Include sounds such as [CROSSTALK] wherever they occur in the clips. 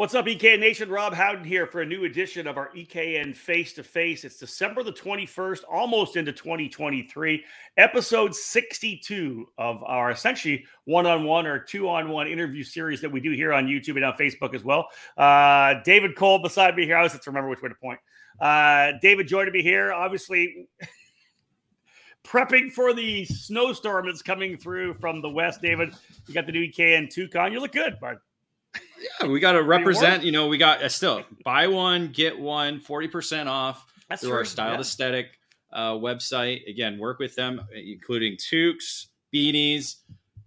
What's up, EKN Nation? Rob Howden here for a new edition of our EKN Face to Face. It's December the 21st, almost into 2023, episode 62 of our essentially one on one or two on one interview series that we do here on YouTube and on Facebook as well. Uh, David Cole beside me here. I always have to remember which way to point. Uh, David joining me here, obviously. [LAUGHS] prepping for the snowstorm that's coming through from the west. David, you got the new EKN Toucan. You look good, bud. Yeah, we got to represent. You know, we got uh, still buy one get one 40% off That's through true. our Styled yeah. Aesthetic uh, website. Again, work with them, including toques, beanies,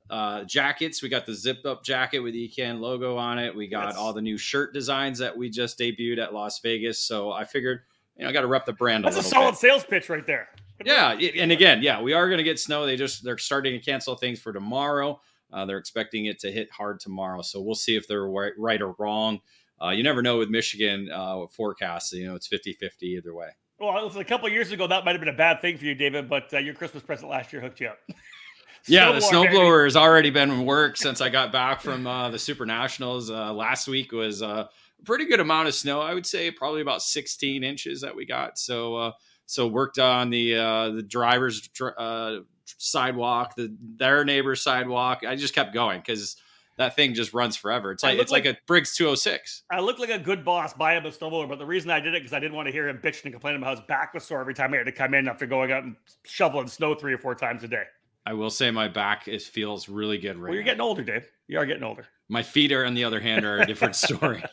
uh, jackets. We got the zipped up jacket with EKN logo on it. We got That's... all the new shirt designs that we just debuted at Las Vegas. So I figured, you know, I got to rep the brand. That's a, a solid bit. sales pitch right there. yeah, and again, yeah, we are going to get snow. They just they're starting to cancel things for tomorrow. Uh, they're expecting it to hit hard tomorrow. So we'll see if they're right, right or wrong. Uh, you never know with Michigan uh, forecasts. You know, it's 50 50 either way. Well, a couple years ago, that might have been a bad thing for you, David, but uh, your Christmas present last year hooked you up. [LAUGHS] yeah, the snowblower has already been in work since I got back from uh, the Super Nationals. Uh, last week was a pretty good amount of snow. I would say probably about 16 inches that we got. So, uh, so worked on the uh, the drivers uh, sidewalk, the their neighbor's sidewalk. I just kept going because that thing just runs forever. It's like it's like, like, a Briggs 206. I look like a good boss buying him a snowblower, but the reason I did it because I didn't want to hear him bitching and complaining about how his back was sore every time I had to come in after going out and shoveling snow three or four times a day. I will say my back is feels really good right Well, you're now. getting older, Dave. You are getting older. My feet are, on the other hand, are a different [LAUGHS] story.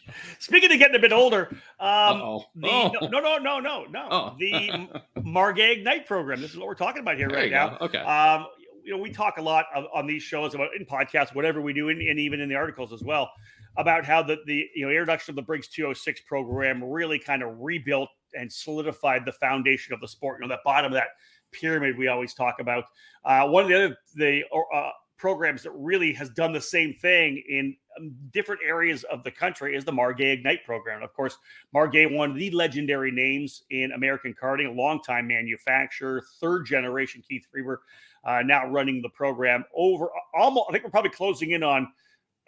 Speaking of getting a bit older, um, the, oh. no, no, no, no, no, oh. the [LAUGHS] Margay Ignite program. This is what we're talking about here there right now. Go. Okay. Um, you know, we talk a lot of, on these shows about in podcasts, whatever we do, and, and even in the articles as well, about how the the you know introduction of the Briggs 206 program really kind of rebuilt and solidified the foundation of the sport. You know, that bottom of that pyramid we always talk about. Uh, one of the other the uh, programs that really has done the same thing in um, different areas of the country is the Margay Ignite program. Of course, Margay, one of the legendary names in American karting, a longtime manufacturer, third generation Keith Freber uh, now running the program over almost, I think we're probably closing in on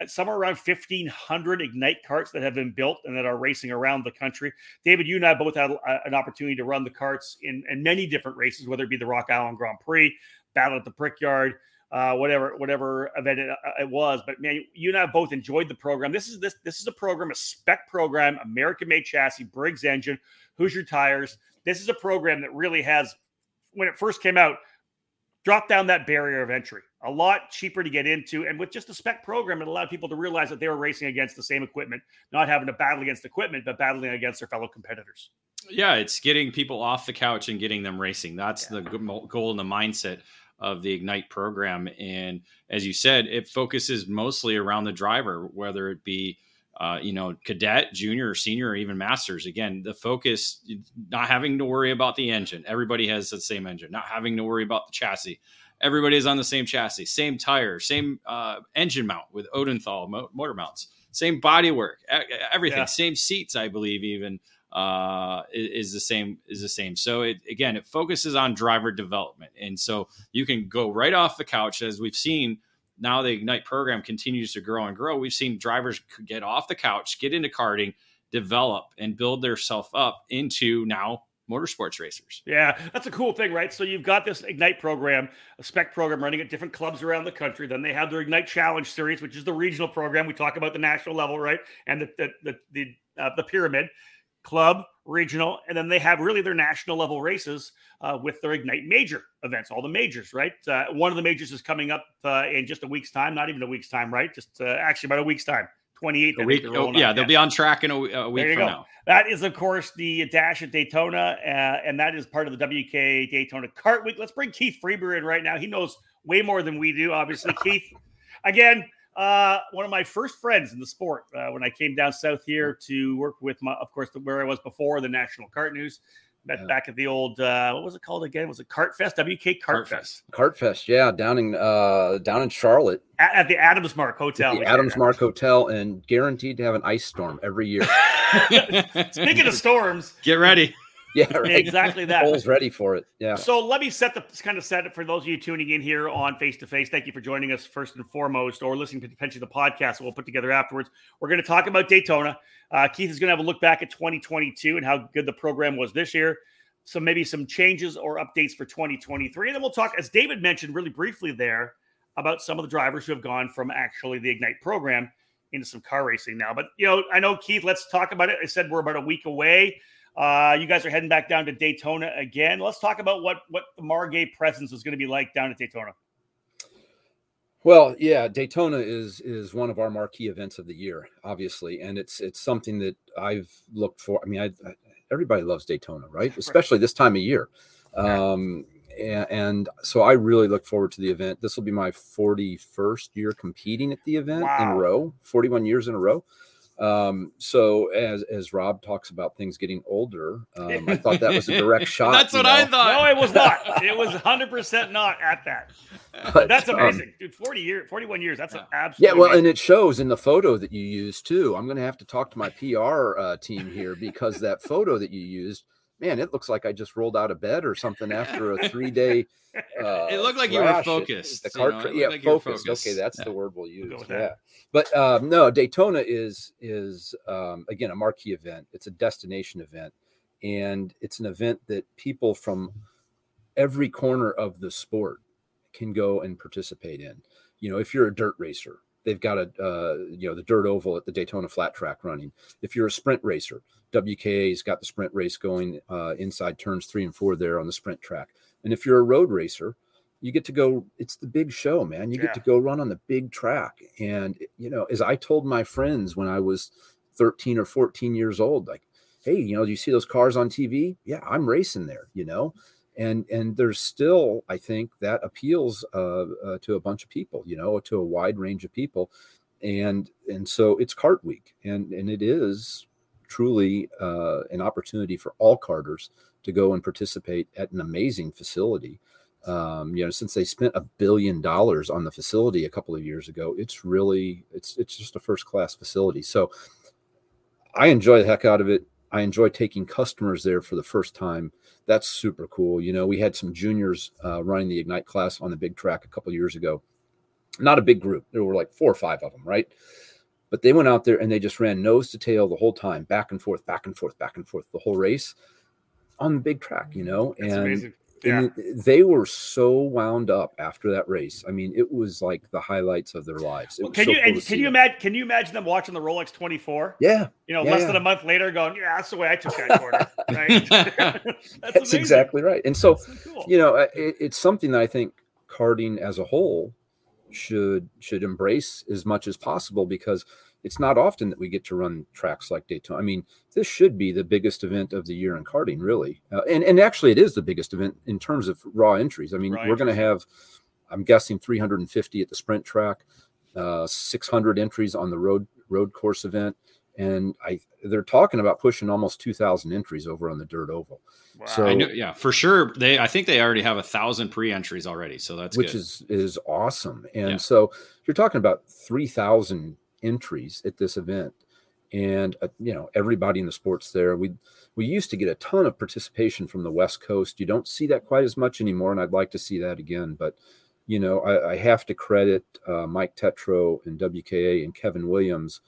somewhere around 1,500 Ignite carts that have been built and that are racing around the country. David, you and I both had an opportunity to run the carts in, in many different races, whether it be the Rock Island Grand Prix, Battle at the Brickyard, uh, whatever whatever event it, uh, it, was. But man, you and I both enjoyed the program. This is this this is a program, a spec program, American made chassis, Briggs engine, Hoosier tires. This is a program that really has, when it first came out, drop down that barrier of entry. A lot cheaper to get into. And with just a spec program, it allowed people to realize that they were racing against the same equipment, not having to battle against equipment, but battling against their fellow competitors. Yeah, it's getting people off the couch and getting them racing. That's yeah. the goal and the mindset of the Ignite program. And as you said, it focuses mostly around the driver, whether it be uh, you know, cadet, junior, or senior, or even masters. Again, the focus, not having to worry about the engine. Everybody has the same engine. Not having to worry about the chassis. Everybody is on the same chassis, same tire, same uh, engine mount with Odenthal mo- motor mounts, same body work, everything, yeah. same seats. I believe even uh, is, is the same is the same. So it again, it focuses on driver development, and so you can go right off the couch as we've seen now the Ignite program continues to grow and grow. We've seen drivers get off the couch, get into karting, develop, and build themselves up into now motorsports racers. Yeah, that's a cool thing, right? So you've got this Ignite program, a spec program running at different clubs around the country. Then they have their Ignite Challenge series, which is the regional program. We talk about the national level, right? And the the the the, uh, the pyramid club, regional, and then they have really their national level races uh, with their Ignite major events, all the majors, right? Uh, one of the majors is coming up uh, in just a week's time, not even a week's time, right? Just uh, actually about a week's time. 28th. A week, oh, yeah, they'll be on track in a, a week from go. now. That is, of course, the dash at Daytona, uh, and that is part of the WK Daytona Kart Week. Let's bring Keith Freber in right now. He knows way more than we do, obviously. [LAUGHS] Keith, again, uh, one of my first friends in the sport uh, when I came down south here to work with my, of course, the, where I was before the National Kart News. Met yeah. back at the old uh, what was it called again? Was it Kart Fest? WK Kart, Fest. Kart Fest, yeah, down in uh down in Charlotte at, at the Adams Mark Hotel. the Adams Mark Hotel, and guaranteed to have an ice storm every year. [LAUGHS] Speaking of storms, get ready. [LAUGHS] Yeah, [LAUGHS] right. exactly that. Cole's ready for it. Yeah. So let me set the kind of set it for those of you tuning in here on face to face. Thank you for joining us first and foremost, or listening to potentially the podcast we'll put together afterwards. We're going to talk about Daytona. Uh, Keith is going to have a look back at 2022 and how good the program was this year. So maybe some changes or updates for 2023, and then we'll talk, as David mentioned really briefly there, about some of the drivers who have gone from actually the Ignite program into some car racing now. But you know, I know Keith. Let's talk about it. I said we're about a week away. Uh, you guys are heading back down to Daytona again. Let's talk about what what the Margay presence is going to be like down at Daytona. Well, yeah, Daytona is is one of our marquee events of the year, obviously, and it's it's something that I've looked for. I mean, I, I everybody loves Daytona, right? Especially this time of year. Um, and, and, so I really look forward to the event. This will be my 41st year competing at the event wow. in a row, 41 years in a row. Um, so as as Rob talks about things getting older, um, I thought that was a [LAUGHS] direct shot. That's what know? I thought. No, it was not. [LAUGHS] It was 100 percent not at that. But, that's um, amazing, um, dude. 40 years, 41 years. That's yeah. absolutely yeah. Well, amazing. and it shows in the photo that you used too. I'm going to have to talk to my PR uh, team here because that photo that you used man, it looks like I just rolled out of bed or something after a three day. [LAUGHS] Uh, it looked like you were focused. The cart, you know, yeah, like focused. focused. Okay, that's yeah. the word we'll use. We'll yeah, that. but um, no, Daytona is is um, again a marquee event. It's a destination event, and it's an event that people from every corner of the sport can go and participate in. You know, if you're a dirt racer, they've got a uh, you know the dirt oval at the Daytona flat track running. If you're a sprint racer, WKA's got the sprint race going uh, inside turns three and four there on the sprint track. And if you're a road racer, you get to go. It's the big show, man. You get to go run on the big track. And you know, as I told my friends when I was 13 or 14 years old, like, hey, you know, do you see those cars on TV? Yeah, I'm racing there. You know, and and there's still i think that appeals uh, uh, to a bunch of people you know to a wide range of people. And and so it's cart week and and it is truly uh, an opportunity for all carters to go and participate at an amazing facility. Um, you know since they spent a billion dollars on the facility a couple of years ago it's really it's it's just a first class facility. So i enjoy the heck out of it. I enjoy taking customers there for the first time that's super cool. You know, we had some juniors uh, running the Ignite class on the big track a couple years ago. Not a big group. There were like four or five of them, right? But they went out there and they just ran nose to tail the whole time, back and forth, back and forth, back and forth the whole race on the big track, you know. That's and amazing yeah. they were so wound up after that race. I mean, it was like the highlights of their lives. Well, can so you cool can you imagine can you imagine them watching the Rolex 24? Yeah. You know, yeah, less yeah. than a month later going, Yeah, that's the way I took that corner. [LAUGHS] Right? [LAUGHS] that's, that's exactly right. And so, so cool. you know, it, it's something that I think karting as a whole should should embrace as much as possible because it's not often that we get to run tracks like Daytona. I mean, this should be the biggest event of the year in karting, really. Uh, and and actually, it is the biggest event in terms of raw entries. I mean, right. we're going to have, I'm guessing, 350 at the sprint track, uh, 600 entries on the road road course event, and I they're talking about pushing almost 2,000 entries over on the dirt oval. Wow. So know, yeah, for sure. They I think they already have a thousand pre entries already, so that's which good. is is awesome. And yeah. so you're talking about 3,000 entries at this event. And uh, you know everybody in the sports there we we used to get a ton of participation from the west coast. You don't see that quite as much anymore and i'd like to see that again. But you know i, I have to credit uh, mike tetro and wka and kevin williams.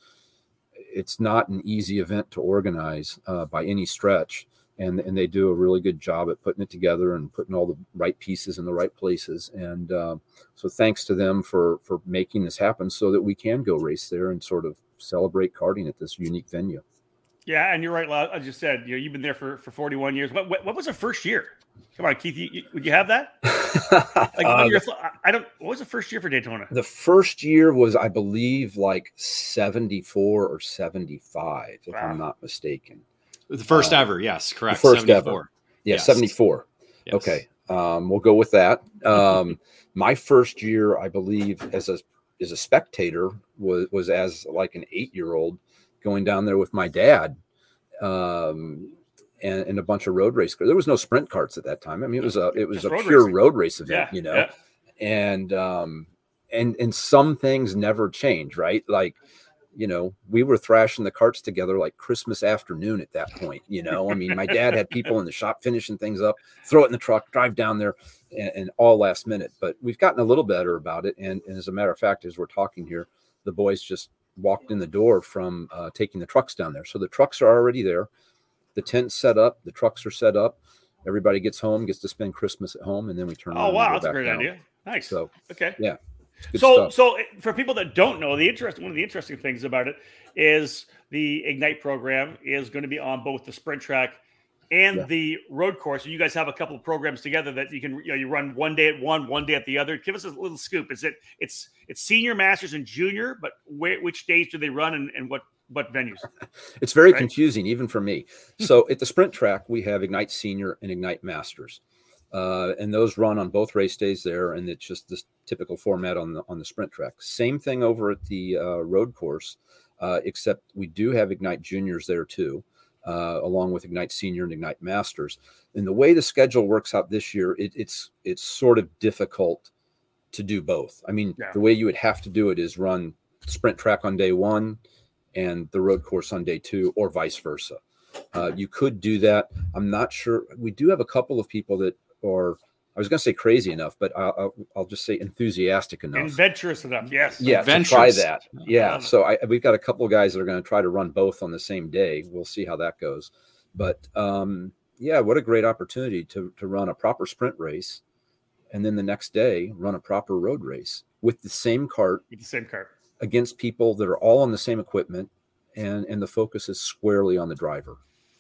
It's not an easy event to organize uh, by any stretch and and they do a really good job at putting it together and putting all the right pieces in the right places. And uh, so, thanks to them for for making this happen, so that we can go race there and sort of celebrate karting at this unique venue. Yeah, and you're right. I just said, you know, you've been there for, for 41 years. What, what, what was the first year? Come on, Keith. You, you, would you have that? [LAUGHS] like, uh, I don't. What was the first year for Daytona? The first year was, I believe, like 74 or 75, if wow. I'm not mistaken. The first uh, ever, yes, correct. First 74. ever. Yeah, yes. 74. Yes. Okay. Um, we'll go with that. Um, [LAUGHS] my first year, I believe, as a as a spectator was was as like an eight year old going down there with my dad um, and, and, a bunch of road race cars. There was no sprint carts at that time. I mean, it was a it was Just a road pure racing. road race event, yeah, you know. Yeah. And um, and and some things never change, right? Like you know, we were thrashing the carts together like Christmas afternoon at that point. You know, I mean, my dad had people in the shop finishing things up, throw it in the truck, drive down there, and, and all last minute. But we've gotten a little better about it. And, and, as a matter of fact, as we're talking here, the boys just walked in the door from uh, taking the trucks down there. So the trucks are already there. The tent's set up, the trucks are set up. Everybody gets home, gets to spend Christmas at home, and then we turn. Oh wow, that's a great down. idea. Nice. So okay, yeah, so, stuff. so for people that don't know, the interest one of the interesting things about it is the Ignite program is going to be on both the sprint track and yeah. the road course. You guys have a couple of programs together that you can you know you run one day at one, one day at the other. Give us a little scoop. Is it it's it's senior, masters, and junior, but where, which days do they run and, and what what venues? [LAUGHS] it's very right? confusing even for me. Hmm. So at the sprint track, we have Ignite Senior and Ignite Masters. Uh, and those run on both race days there, and it's just this typical format on the on the sprint track. Same thing over at the uh, road course, uh, except we do have Ignite Juniors there too, uh, along with Ignite Senior and Ignite Masters. And the way the schedule works out this year, it, it's it's sort of difficult to do both. I mean, yeah. the way you would have to do it is run sprint track on day one and the road course on day two, or vice versa. Uh, you could do that. I'm not sure. We do have a couple of people that or I was going to say crazy enough, but I'll, I'll, just say enthusiastic enough, adventurous enough. Yes, yeah, to try that. Yeah, so I, we've got a couple of guys that are going to try to run both on the same day. We'll see how that goes, but um, yeah, what a great opportunity to to run a proper sprint race, and then the next day run a proper road race with the same cart, with the same cart against people that are all on the same equipment, and and the focus is squarely on the driver.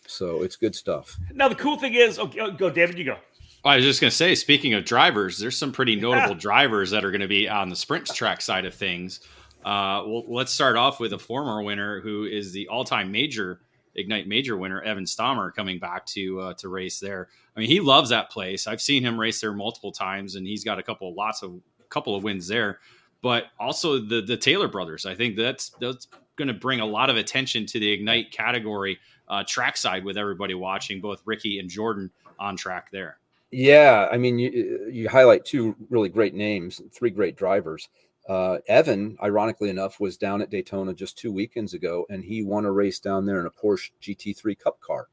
So it's good stuff. Now the cool thing is, okay, go David, you go. I was just going to say, speaking of drivers, there's some pretty notable yeah. drivers that are going to be on the sprint track side of things. Uh, well, let's start off with a former winner who is the all-time major Ignite Major winner, Evan Stammer, coming back to uh, to race there. I mean, he loves that place. I've seen him race there multiple times, and he's got a couple, lots of, couple of wins there. But also the the Taylor brothers. I think that's that's going to bring a lot of attention to the Ignite category uh, track side with everybody watching, both Ricky and Jordan on track there. Yeah, I mean, you, you highlight two really great names, three great drivers. Uh, Evan, ironically enough, was down at Daytona just two weekends ago, and he won a race down there in a Porsche GT3 Cup car.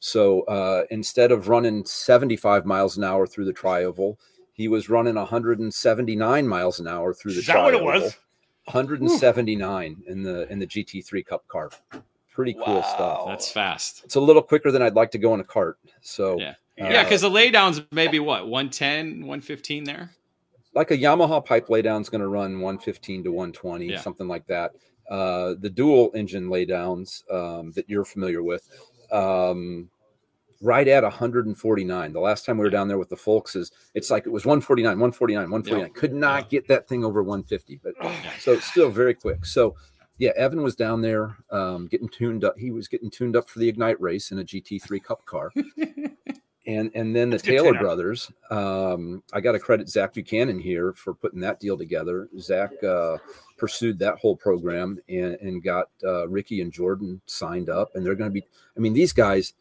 So uh, instead of running 75 miles an hour through the trioval, he was running 179 miles an hour through the Is that what it was? 179 in the in the GT3 Cup car. Pretty cool wow. stuff. That's fast. It's a little quicker than I'd like to go in a cart. So yeah. Uh, yeah, because the laydowns maybe what 110, 115 there. Like a Yamaha pipe laydown is going to run 115 to 120, yeah. something like that. Uh, the dual engine laydowns um, that you're familiar with, um, right at 149. The last time we were down there with the folks is it's like it was 149, 149, 149. Could not yeah. get that thing over 150, but so it's still very quick. So yeah, Evan was down there um, getting tuned up. He was getting tuned up for the Ignite race in a GT3 Cup car. [LAUGHS] and and then the Taylor brothers. Um, I got to credit Zach Buchanan here for putting that deal together. Zach uh, pursued that whole program and and got uh, Ricky and Jordan signed up, and they're going to be. I mean, these guys.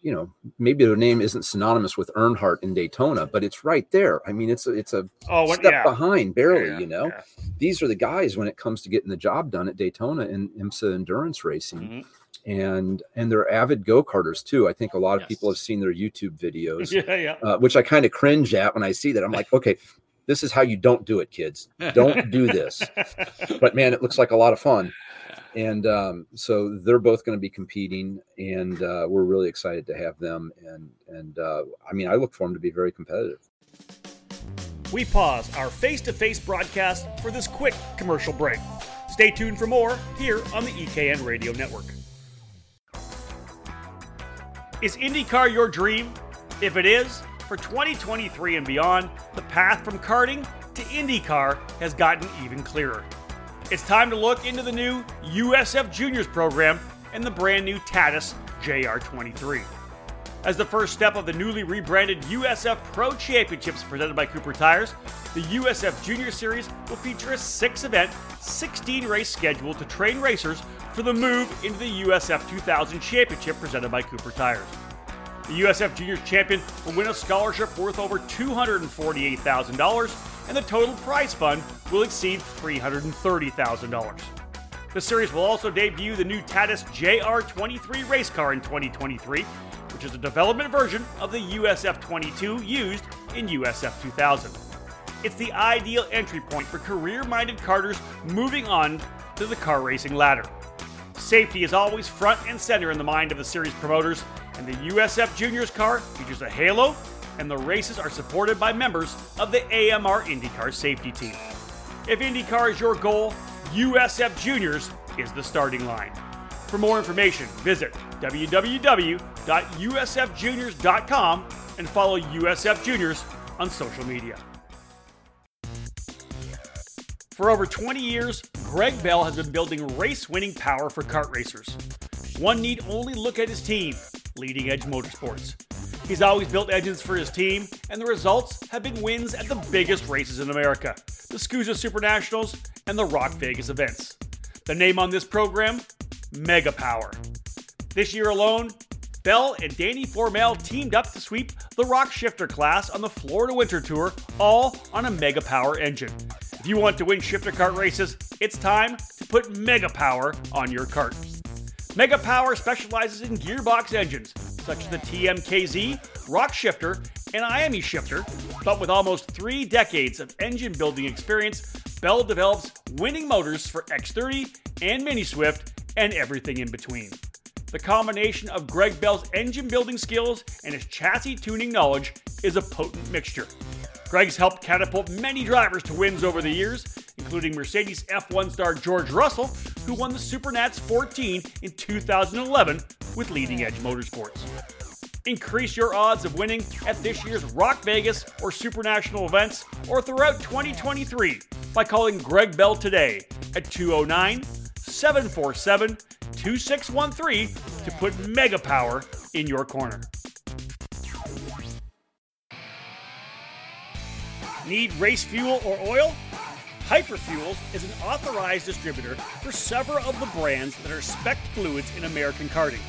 You know, maybe their name isn't synonymous with Earnhardt in Daytona, but it's right there. I mean, it's a it's a oh, what, step yeah. behind, barely. Yeah, you know, yeah. these are the guys when it comes to getting the job done at Daytona and IMSA endurance racing. Mm-hmm and and they're avid go-karters too. I think a lot of yes. people have seen their YouTube videos, [LAUGHS] yeah, yeah. Uh, which I kind of cringe at when I see that. I'm like, okay, this is how you don't do it, kids. Don't do this. [LAUGHS] but man, it looks like a lot of fun. And um, so they're both going to be competing, and uh, we're really excited to have them. And and uh, I mean, I look for them to be very competitive. We pause our face-to-face broadcast for this quick commercial break. Stay tuned for more here on the EKN Radio Network. Is IndyCar your dream? If it is, for 2023 and beyond, the path from karting to IndyCar has gotten even clearer. It's time to look into the new USF Juniors program and the brand new Tatuus JR23. As the first step of the newly rebranded USF Pro Championships presented by Cooper Tires, the USF Junior Series will feature a six event, 16 race schedule to train racers for the move into the USF 2000 Championship presented by Cooper Tires. The USF Juniors champion will win a scholarship worth over $248,000, and the total prize fund will exceed $330,000. The series will also debut the new Tatuus JR23 race car in 2023, which is a development version of the USF 22 used in USF 2000. It's the ideal entry point for career minded carters moving on to the car racing ladder. Safety is always front and center in the mind of the series promoters, and the USF Juniors car features a halo, and the races are supported by members of the AMR IndyCar safety team. If IndyCar is your goal, USF Juniors is the starting line. For more information, visit www.usfjuniors.com and follow USF Juniors on social media. For over 20 years, Greg Bell has been building race winning power for kart racers. One need only look at his team, Leading Edge Motorsports. He's always built engines for his team, and the results have been wins at the biggest races in America the SKUSA Super Nationals and the ROK Vegas events. The name on this program? Mega Power. This year alone, Bell and Danny Formal teamed up to sweep the ROK Shifter class on the Florida Winter Tour, all on a Mega Power engine. You want to win shifter kart races, it's time to put Mega Power on your kart. Mega Power specializes in gearbox engines, such as the TMKZ, ROK Shifter, and IAME Shifter, but with almost three decades of engine building experience, Bell develops winning motors for X30 and Mini Swift and everything in between. The combination of Greg Bell's engine building skills and his chassis tuning knowledge is a potent mixture. Greg's helped catapult many drivers to wins over the years, including Mercedes F1 star George Russell, who won the Supernats 14 in 2011 with Leading Edge Motorsports. Increase your odds of winning at this year's ROK Vegas or Supernational events or throughout 2023 by calling Greg Bell today at 209 747 2613 to put mega power in your corner. Need race fuel or oil? Hyperfuels is an authorized distributor for several of the brands that are spec fluids in American karting,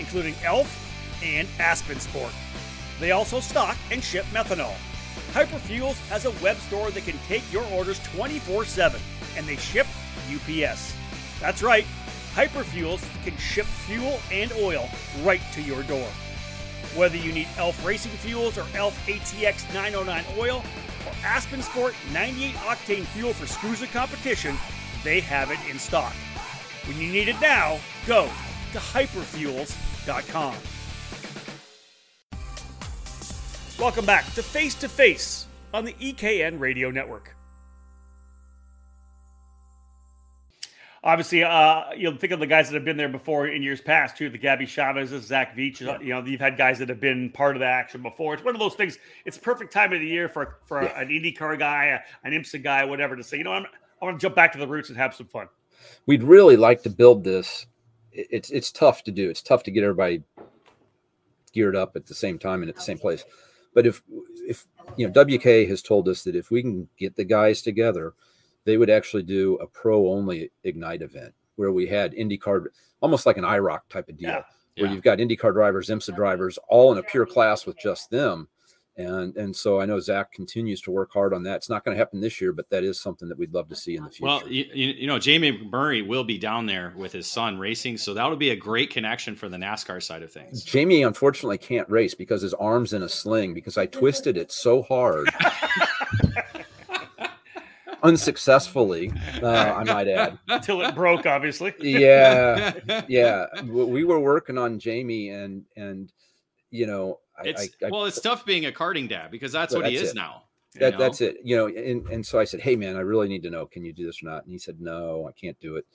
including ELF and Aspen Sport. They also stock and ship methanol. Hyperfuels has a web store that can take your orders 24 7, and they ship UPS. That's right, Hyperfuels can ship fuel and oil right to your door. Whether you need ELF Racing Fuels or ELF ATX 909 oil or Aspen Sport 98 octane fuel for SKUSA competition, they have it in stock. When you need it now, go to hyperfuels.com. Welcome back to Face to Face on the EKN Radio Network. Obviously, uh, you know, think of the guys that have been there before in years past too. The Gabby Chavez, Zach Veach. Yeah. You know, you've had guys that have been part of the action before. It's one of those things. It's perfect time of the year for for yeah. an IndyCar guy, an IMSA guy, whatever, to say, you know, I'm I want to jump back to the roots and have some fun. We'd really like to build this. It's it's tough to do. It's tough to get everybody geared up at the same time and at the same place. But if if you know WK has told us that if we can get the guys together, they would actually do a pro only ignite event where we had IndyCar almost like an IROC type of deal, yeah, where yeah. you've got IndyCar drivers, IMSA drivers, all in a pure class with just them and and so I know Zach continues to work hard on that. It's not going to happen this year, but that is something that we'd love to see in the future. Well, you, you know, Jamie McMurray will be down there with his son racing, so that would be a great connection for the NASCAR side of things. Jamie unfortunately can't race because his arm's in a sling because I twisted it so hard. [LAUGHS] unsuccessfully, uh, [LAUGHS] I might add. Until it broke, obviously. yeah, [LAUGHS] yeah. We were working on Jamie, and and you know, it's I, I, well, it's tough being a karting dad because that's what that's he is it. now. That, that's it. You know, and, and so I said, Hey man, I really need to know, can you do this or not? And he said, No, I can't do it.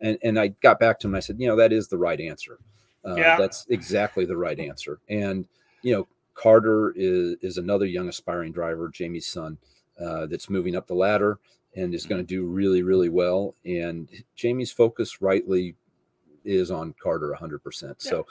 And and I got back to him. I said, you know, that is the right answer. Uh, yeah. that's exactly the right answer. And you know, Carter is is another young aspiring driver, Jamie's son, uh, that's moving up the ladder and is going to do really, really well. And Jamie's focus rightly is on Carter 100%. Yeah. So,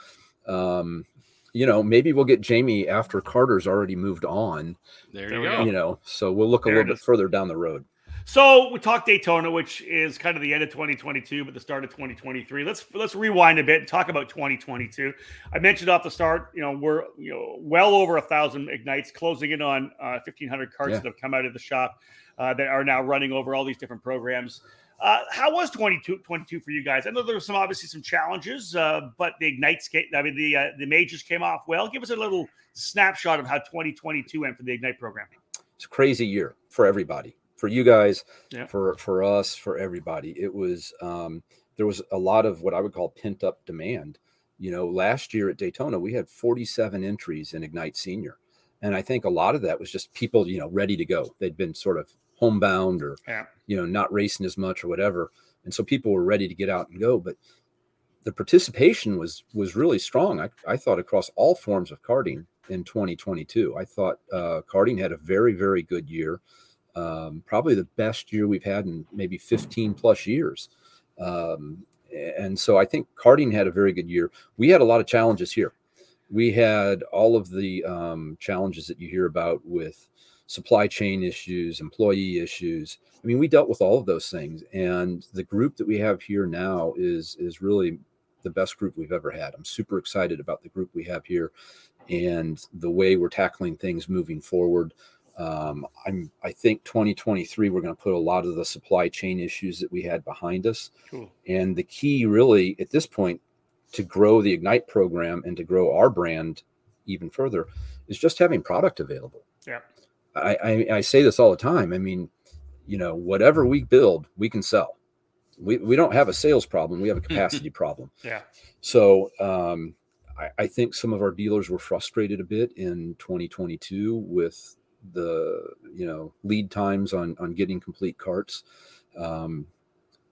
um, you know, maybe we'll get Jamie after Carter's already moved on. There you go. You know, so we'll look a little bit further down the road. So we talked Daytona, which is kind of the end of 2022, but the start of 2023. Let's let's rewind a bit and talk about 2022. I mentioned off the start, you know, we're you know well over a thousand ignites, closing in on uh, 1,500 carts yeah. that have come out of the shop uh, that are now running over all these different programs. Uh, how was 22, 22 for you guys? I know there were some obviously some challenges, uh, but the ignites came, I mean the uh, the majors came off well. Give us a little snapshot of how 2022 went for the ignite program. It's a crazy year for everybody, for you guys, yeah. for for us, for everybody. It was um, there was a lot of what I would call pent up demand. You know, last year at Daytona we had 47 entries in Ignite Senior, and I think a lot of that was just people you know ready to go. They'd been sort of homebound or yeah. you know not racing as much or whatever and so people were ready to get out and go but the participation was was really strong i, I thought across all forms of karting in 2022 i thought uh, karting had a very very good year um, probably the best year we've had in maybe 15 plus years um, and so i think karting had a very good year we had a lot of challenges here we had all of the um, challenges that you hear about with supply chain issues, employee issues. I mean, we dealt with all of those things, and the group that we have here now is is really the best group we've ever had. I'm super excited about the group we have here and the way we're tackling things moving forward. Um, I'm I think 2023 we're going to put a lot of the supply chain issues that we had behind us, cool. and the key really at this point to grow the Ignite program and to grow our brand even further is just having product available. Yeah. I, I, I say this all the time. I mean, you know, whatever we build, we can sell. We, we don't have a sales problem. We have a [LAUGHS] capacity problem. Yeah. So um, I, I think some of our dealers were frustrated a bit in 2022 with the you know lead times on on getting complete carts. Um,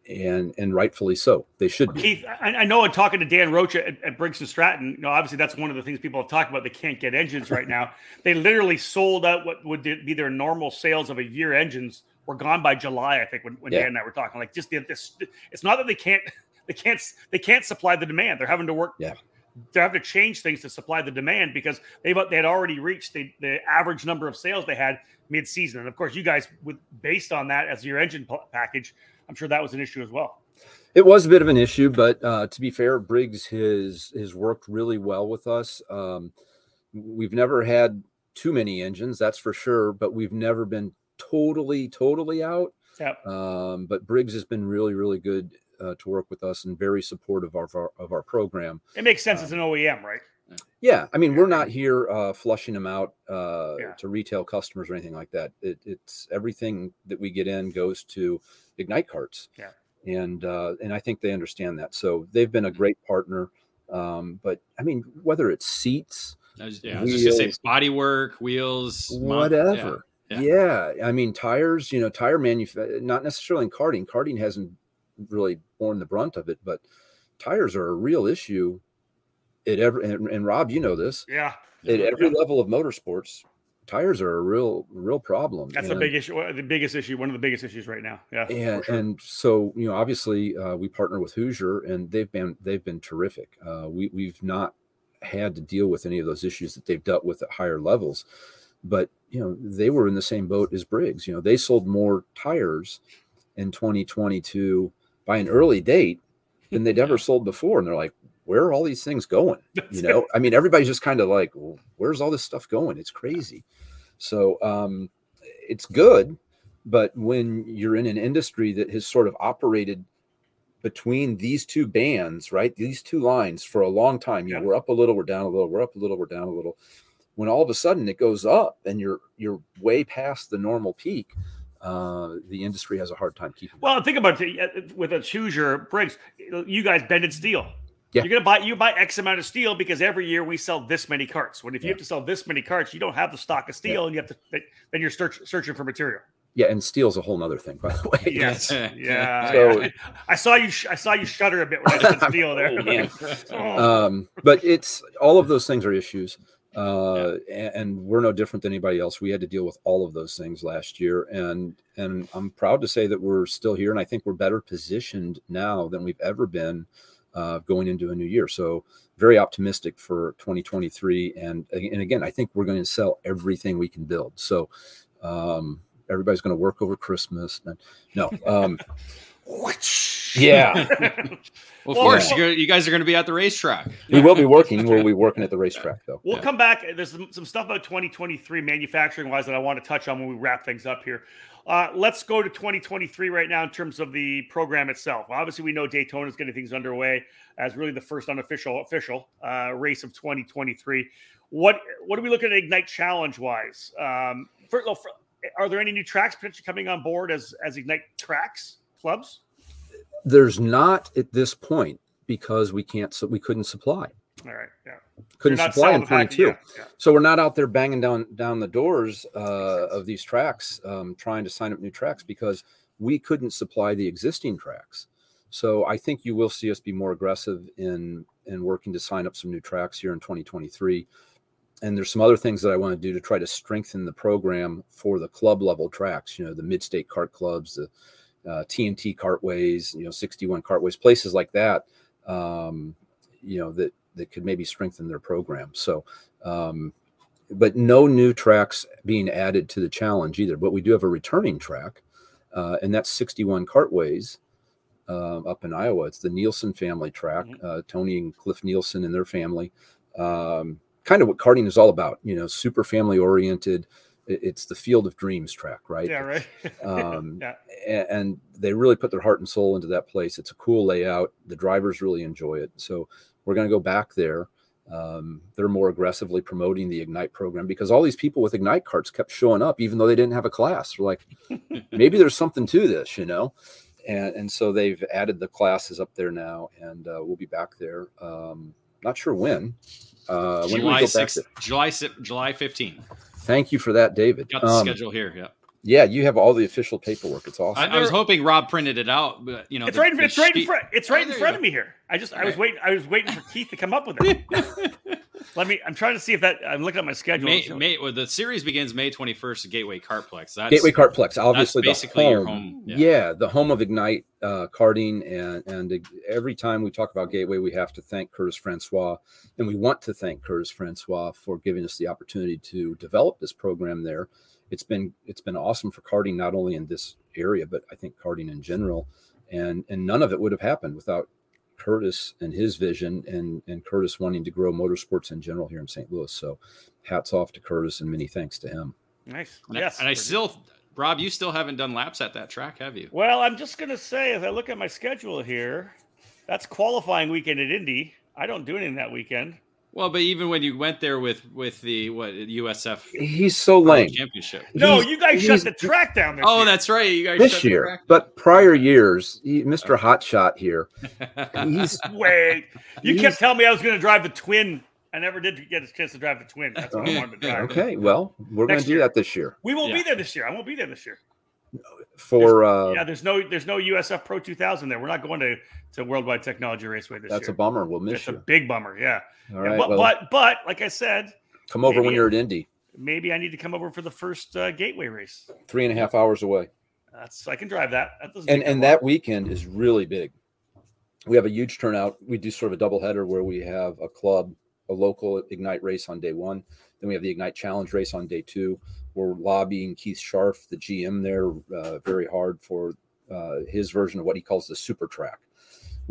and and rightfully so. They should be. Keith, I, I know. I'm talking to Dan Roach at, at, Briggs and Stratton. You know, obviously that's one of the things people have talked about. They can't get engines right now. [LAUGHS] they literally sold out what would be their normal sales of a year engines were gone by July. I think when, when yeah. Dan and I were talking, like just the, this. It's not that they can't [LAUGHS] they can't they can't supply the demand. They're having to work. Yeah. They're having to change things to supply the demand because they've they had already reached the, the average number of sales they had mid season. And of course, you guys with based on that as your engine p- package I'm sure that was an issue as well. It was a bit of an issue, but uh, to be fair, Briggs has has worked really well with us. Um, we've never had too many engines, that's for sure, but we've never been totally totally out. Yep. Um, but Briggs has been really really good uh, to work with us and very supportive of our of our program. It makes sense um, as an OEM, right? Yeah, I mean, we're not here uh, flushing them out uh, yeah. to retail customers or anything like that. It, it's everything that we get in goes to Ignite carts. Yeah, and uh, and I think they understand that. So they've been a great partner. Um, but I mean, whether it's seats, was, yeah, wheels, I was just gonna say body work, wheels, whatever. Yeah, yeah. yeah. I mean, tires. You know, tire manufacturing, not necessarily in karting. Karting hasn't really borne the brunt of it, but tires are a real issue at every and, and Rob, you know this. Yeah. At every yeah. level of motorsports, tires are a real real problem. That's and, the big issue. The biggest issue. One of the biggest issues right now. Yeah. And sure. and so you know, obviously, uh, we partner with Hoosier, and they've been they've been terrific. Uh, we we've not had to deal with any of those issues that they've dealt with at higher levels, but you know, they were in the same boat as Briggs. You know, they sold more tires in 2022 by an early date than they'd ever [LAUGHS] sold before, and they're like, where are all these things going? [LAUGHS] You know, I mean, everybody's just kind of like, well, where's all this stuff going? It's crazy. So um, it's good, but when you're in an industry that has sort of operated between these two bands, right? These two lines for a long time. You yeah. know, we're up a little, we're down a little, we're up a little, we're down a little. When all of a sudden it goes up and you're you're way past the normal peak, uh, the industry has a hard time keeping. Well, think about it with a Hoosier Briggs. You guys bended steel. Yeah. You're gonna buy you buy X amount of steel because every year we sell this many carts. When if you yeah. have to sell this many carts, you don't have the stock of steel, yeah. and you have to then you're search, searching for material. Yeah, and steel's a whole other thing, by the way. Yes, yeah. [LAUGHS] so, I saw you. I saw you shudder a bit when I said [LAUGHS] steel there. [LAUGHS] oh. um, but it's all of those things are issues, uh, and, and we're no different than anybody else. We had to deal with all of those things last year, and and I'm proud to say that we're still here, and I think we're better positioned now than we've ever been uh, going into a new year. So very optimistic for 2023. And and again, I think we're going to sell everything we can build. So um, everybody's going to work over Christmas. No, um, [LAUGHS] Yeah. [LAUGHS] well, of well, course, well, you guys are going to be at the racetrack. We will be working. We'll be working at the racetrack, though. We'll yeah. come back. There's some, some stuff about 2023 manufacturing wise that I want to touch on when we wrap things up here. Uh, let's go to 2023 right now in terms of the program itself. Obviously, we know Daytona is getting things underway as really the first unofficial official uh, race of 2023. What what are we looking at Ignite Challenge wise? Um, for, for, are there any new tracks potentially coming on board as as Ignite tracks clubs? There's not at this point because we can't so we couldn't supply. All right. Yeah. Couldn't supply in 22. Yeah, yeah. So we're not out there banging down down the doors uh, of these tracks, um, trying to sign up new tracks because we couldn't supply the existing tracks. So I think you will see us be more aggressive in in working to sign up some new tracks here in 2023. And there's some other things that I want to do to try to strengthen the program for the club level tracks. You know, the mid-state kart clubs, the uh, TNT cartways, you know, 61 cartways, places like that. Um, you know that that could maybe strengthen their program. So, um, but no new tracks being added to the challenge either. But we do have a returning track, uh, and that's 61 cartways uh, up in Iowa. It's the Nielsen family track. Mm-hmm. Uh, Tony and Cliff Nielsen and their family. Um, kind of what karting is all about. You know, super family oriented. It's the field of dreams track, right? Yeah, right. [LAUGHS] um, yeah. And they really put their heart and soul into that place. It's a cool layout. The drivers really enjoy it. So we're going to go back there. Um, they're more aggressively promoting the Ignite program because all these people with Ignite carts kept showing up, even though they didn't have a class. We're like, [LAUGHS] maybe there's something to this, you know? And, and so they've added the classes up there now, and uh, we'll be back there. Um, not sure when. Uh, when July 6th, July July 15th. Thank you for that, David. Got the um, schedule here. Yeah. Yeah, you have all the official paperwork. It's awesome. I, I was hoping Rob printed it out, but you know, it's the, right. it's right in front. It's right oh, in front of me here. I just, I was waiting. I was waiting for Keith to come up with it. [LAUGHS] Let me. I'm trying to see if that. I'm looking at my schedule. May, May well, the series begins May 21st at Gateway Kartplex. That's Gateway Kartplex. Obviously, basically home, your home. Yeah. yeah. the home of Ignite uh, karting, and and every time we talk about Gateway, we have to thank Curtis Francois, and we want to thank Curtis Francois for giving us the opportunity to develop this program there it's been it's been awesome for karting not only in this area but I think karting in general, and and none of it would have happened without Curtis and his vision and and Curtis wanting to grow motorsports in general here in St. Louis. So, hats off to Curtis and many thanks to him. Nice. And yes. I, and I still, Rob, you still haven't done laps at that track, have you? Well, I'm just gonna say, as I look at my schedule here, that's qualifying weekend at Indy. I don't do anything that weekend. Well, but even when you went there with with the what USF, he's so lame. Championship. No, you guys shut the track down. This oh, year. that's right. You guys this year, but prior years, he, Mr. Hotshot here. [LAUGHS] He's wait. You he's, kept telling me I was going to drive the twin. I never did get a chance to drive the twin. That's what I wanted to drive. Okay, well, we're going to do that this year. We won't yeah. be there this year. I won't be there this year. For uh, yeah, there's no there's no USF Pro 2000 there. We're not going to to Worldwide Technology Raceway this that's year. a bummer. We'll miss it's you. a big bummer. Yeah. All right. Yeah, but, well, but, but like I said, come over when you're at Indy. Maybe I need to come over for the first uh, Gateway race. Three and a half hours away. That's I can drive that. that and and that weekend is really big. We have a huge turnout. We do sort of a double header where we have a club, a local Ignite race on day one. Then we have the Ignite Challenge race on day two. We're lobbying Keith Scharf, the GM there, uh, very hard for uh, his version of what he calls the super track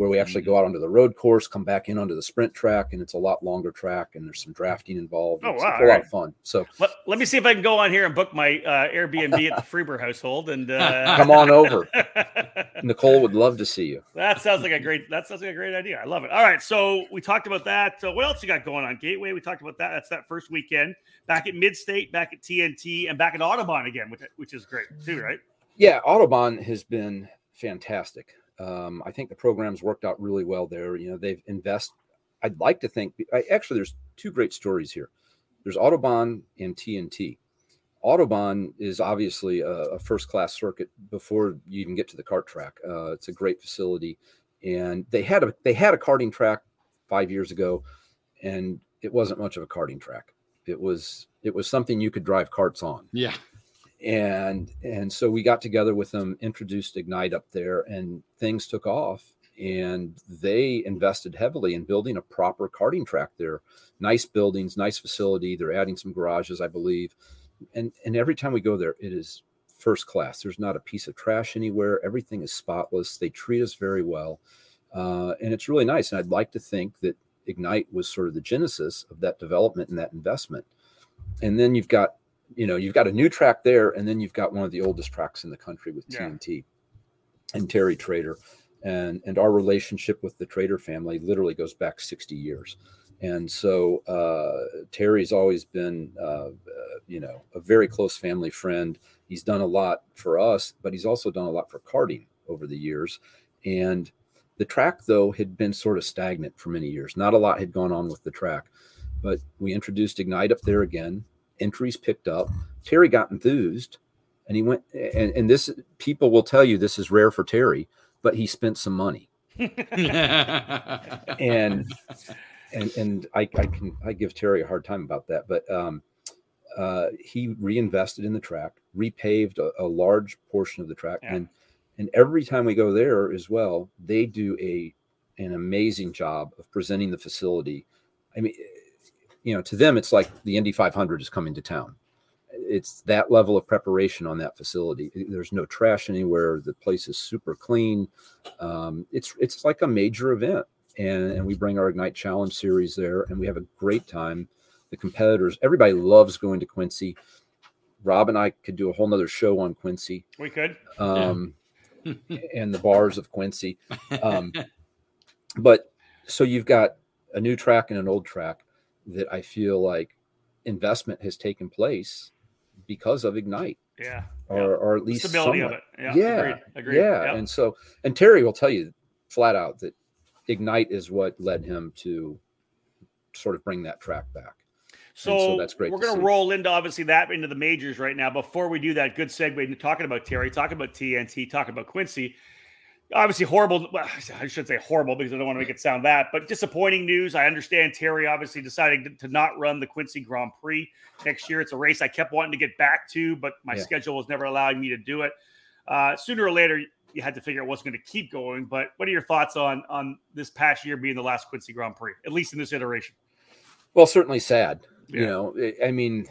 where we actually go mm-hmm. out onto the road course, come back in onto the sprint track, and it's a lot longer track, and there's some drafting involved. Oh, wow, a lot of fun. So let, let me see if I can go on here and book my uh, Airbnb at the Freber household and uh... [LAUGHS] come on over. [LAUGHS] Nicole would love to see you. That sounds like a great. That sounds like a great idea. I love it. All right, so we talked about that. Uh, what else you got going on Gateway? We talked about that. That's that first weekend back at Mid State, back at TNT, and back at Autobahn again, which which is great too, right? Yeah, Autobahn has been fantastic. Um, I think the program's worked out really well there. You know, they've invest. I'd like to think. I, actually, there's two great stories here. There's Autobahn and TNT. Autobahn is obviously a, a first-class circuit before you even get to the kart track. Uh, it's a great facility, and they had a they had a karting track five years ago, and it wasn't much of a karting track. It was it was something you could drive carts on. Yeah and and so we got together with them introduced ignite up there and things took off and they invested heavily in building a proper karting track there nice buildings nice facility they're adding some garages i believe and and every time we go there it is first class. There's not a piece of trash anywhere. Everything is spotless. They treat us very well. Uh, and it's really nice. And I'd like to think that Ignite was sort of the genesis of that development and that investment. And then you've got, you know, you've got a new track there, and then you've got one of the oldest tracks in the country with yeah. TNT and Terry Trader. And, and our relationship with the Trader family literally goes back 60 years. And so uh, Terry's always been, uh, uh, you know, a very close family friend. He's done a lot for us, but he's also done a lot for karting over the years. And the track, though, had been sort of stagnant for many years. Not a lot had gone on with the track, but we introduced Ignite up there again. Entries picked up. Terry got enthused, and he went. And, and this people will tell you this is rare for Terry, but he spent some money. [LAUGHS] and and and I, I can I give Terry a hard time about that, but um, uh, he reinvested in the track, repaved a, a large portion of the track, yeah. and and every time we go there as well, they do a an amazing job of presenting the facility. I mean, you know, to them, it's like the Indy 500 is coming to town. It's that level of preparation on that facility. There's no trash anywhere. The place is super clean. Um, it's it's like a major event, and and we bring our Ignite Challenge series there, and we have a great time. The competitors, everybody loves going to Quincy. Rob and I could do a whole nother show on Quincy. We could. Um, and the bars of Quincy. Um, [LAUGHS] but so you've got a new track and an old track that I feel like investment has taken place because of Ignite. Yeah. Or, yeah. or at least stability of it. Yeah. Yeah. Agreed. Agreed. yeah. yeah. And so, and Terry will tell you flat out that Ignite is what led him to sort of bring that track back. So, so, that's great. We're going to roll into obviously that into the majors right now. Before we do that, good segue into talking about Terry, talking about TNT, talking about Quincy. Obviously, horrible. Well, I should say horrible because I don't want to make it sound that, but disappointing news. I understand Terry obviously decided to not run the Quincy Grand Prix next year. It's a race I kept wanting to get back to, but my yeah. schedule was never allowing me to do it. Uh, sooner or later, you had to figure out what's going to keep going. But what are your thoughts on on this past year being the last Quincy Grand Prix, at least in this iteration? Well, certainly sad. Yeah. You know, I mean,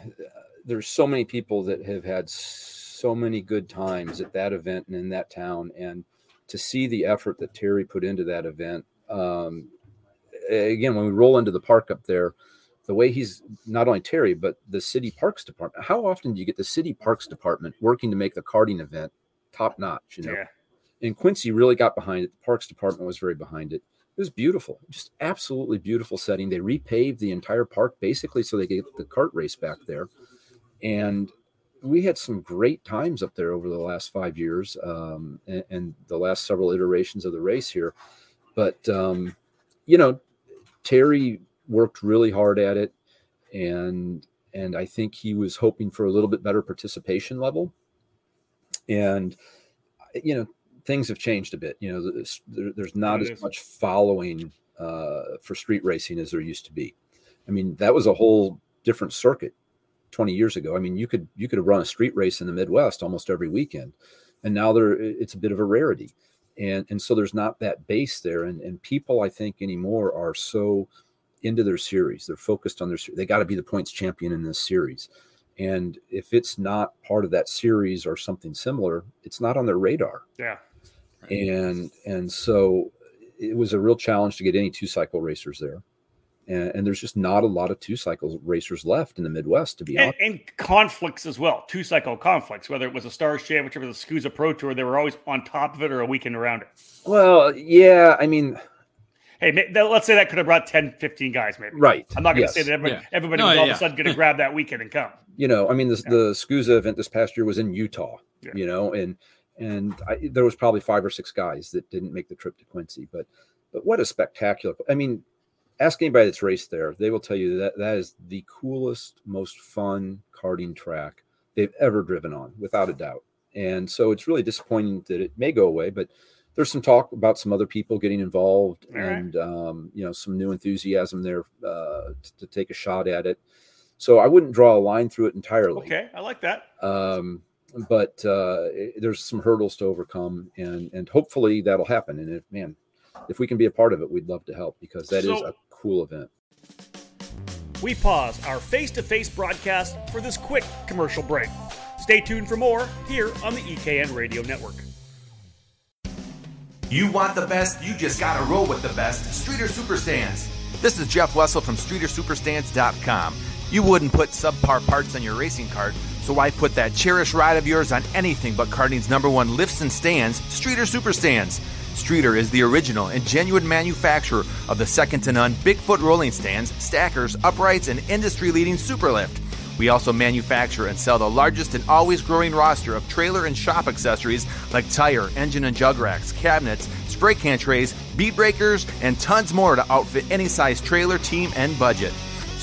there's so many people that have had so many good times at that event and in that town, and to see the effort that Terry put into that event. Um, again, when we roll into the park up there, the way he's not only Terry but the city parks department. How often do you get the city parks department working to make the karting event top notch? You know, yeah. and Quincy really got behind it. The parks department was very behind it it was beautiful, just absolutely beautiful setting. They repaved the entire park basically so they could get the kart race back there. And we had some great times up there over the last five years um, and, and, the last several iterations of the race here. But, um, you know, Terry worked really hard at it. And, and I think he was hoping for a little bit better participation level. And, you know, things have changed a bit. You know, there's, there's not as much following uh, for street racing as there used to be. I mean, that was a whole different circuit 20 years ago. I mean, you could you could have run a street race in the Midwest almost every weekend, and now there it's a bit of a rarity, and and so there's not that base there, and and people I think anymore are so into their series. They're focused on their they got to be the points champion in this series. And if it's not part of that series or something similar, it's not on their radar. Yeah and and so it was a real challenge to get any two cycle racers there. And, and, there's just not a lot of two cycle racers left in the Midwest, to be and, honest. And conflicts as well, two cycle conflicts, whether it was a Stars Championship or the SKUSA Pro Tour, they were always on top of it or a weekend around it. Well, yeah, I mean, hey, let's say that could have brought 10, 15 guys, maybe. Right. I'm not going to yes. say that everybody, yeah. everybody no, was all yeah. of a sudden going to grab that weekend and come. You know, I mean, the, yeah. the SKUSA event this past year was in Utah, you know, and and I, there was probably five or six guys that didn't make the trip to Quincy. But but what a spectacular! I mean, ask anybody that's raced there; they will tell you that that is the coolest, most fun karting track they've ever driven on, without a doubt. And so it's really disappointing that it may go away, but there's some talk about some other people getting involved and um, you know some new enthusiasm there uh, to, to, take a shot at it. So I wouldn't draw a line through it entirely. Okay, I like that. Um, but uh, there's some hurdles to overcome, and and hopefully that'll happen. And if man, if we can be a part of it, we'd love to help because that so, is a cool event. We pause our face-to-face broadcast for this quick commercial break. Stay tuned for more here on the EKN Radio Network. You want the best, you just gotta roll with the best. Streeter Superstands. This is Jeff Wessel from StreeterSuperstands.com. You wouldn't put subpar parts on your racing cart, so why put that cherished ride of yours on anything but karting's number one lifts and stands, Streeter Superstands? Streeter is the original and genuine manufacturer of the second to none Bigfoot rolling stands, stackers, uprights, and industry leading Superlift. We also manufacture and sell the largest and always growing roster of trailer and shop accessories like tire, engine and jug racks, cabinets, spray can trays, bead breakers, and tons more to outfit any size trailer, team, and budget.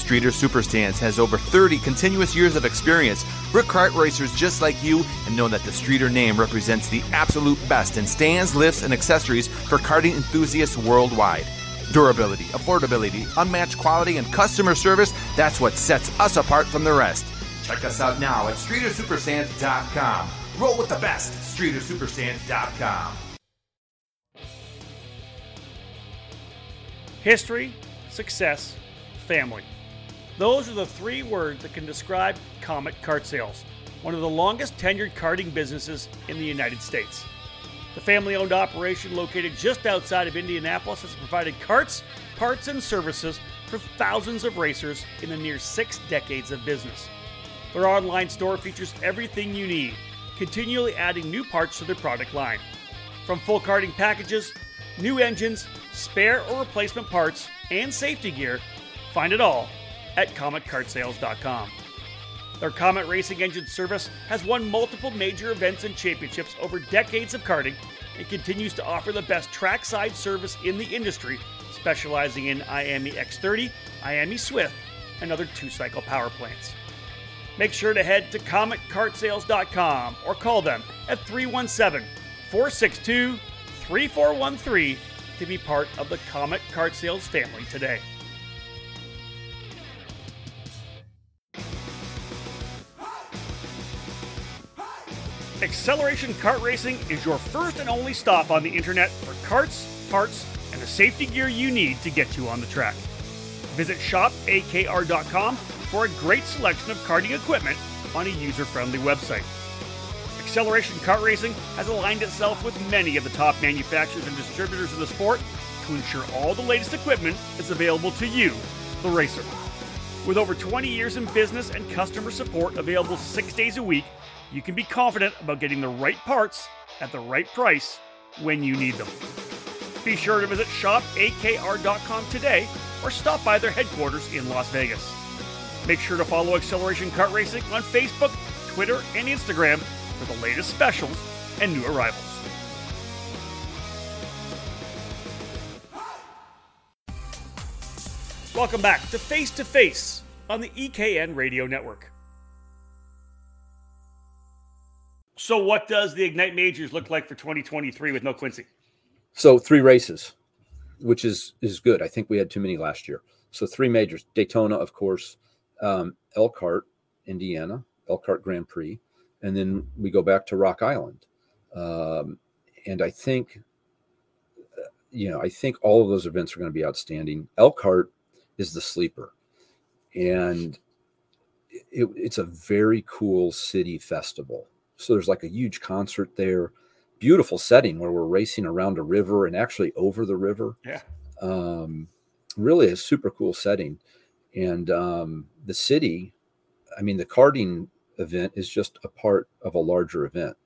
Streeter Superstands has over 30 continuous years of experience. We're kart racers just like you and know that the Streeter name represents the absolute best in stands, lifts, and accessories for karting enthusiasts worldwide. Durability, affordability, unmatched quality, and customer service that's what sets us apart from the rest. Check us out now at StreeterSuperstands.com. Roll with the best, StreeterSuperstands.com. History, success, family. Those are the three words that can describe Comet Kart Sales, one of the longest tenured karting businesses in the United States. The family owned operation, located just outside of Indianapolis, has provided carts, parts, and services for thousands of racers in the near six decades of business. Their online store features everything you need, continually adding new parts to their product line. From full karting packages, new engines, spare or replacement parts, and safety gear, find it all at CometKartSales.com. Their Comet Racing Engine service has won multiple major events and championships over decades of karting and continues to offer the best trackside service in the industry, specializing in IAME X30, IAME Swift, and other two cycle power plants. Make sure to head to CometKartSales.com or call them at 317 462 3413 to be part of the Comet Kart Sales family today. Acceleration Kart Racing is your first and only stop on the internet for carts, parts, and the safety gear you need to get you on the track. Visit shopakr.com for a great selection of karting equipment on a user friendly website. Acceleration Kart Racing has aligned itself with many of the top manufacturers and distributors in the sport to ensure all the latest equipment is available to you, the racer. With over 20 years in business and customer support available six days a week, you can be confident about getting the right parts at the right price when you need them. Be sure to visit shopakr.com today or stop by their headquarters in Las Vegas. Make sure to follow Acceleration Kart Racing on Facebook, Twitter, and Instagram for the latest specials and new arrivals. Welcome back to Face to Face on the EKN Radio Network. So, what does the Ignite Majors look like for 2023 with no Quincy? So, three races, which is is good. I think we had too many last year. So, three majors: Daytona, of course, um, Elkhart, Indiana, Elkhart Grand Prix, and then we go back to Rock Island. Um, and I think, uh, you know, I think all of those events are going to be outstanding. Elkhart is the sleeper, and it, it's a very cool city festival so there's like a huge concert there, beautiful setting where we're racing around a river and actually over the river. Yeah. Um, really a super cool setting. And um, the city, I mean, the karting event is just a part of a larger event.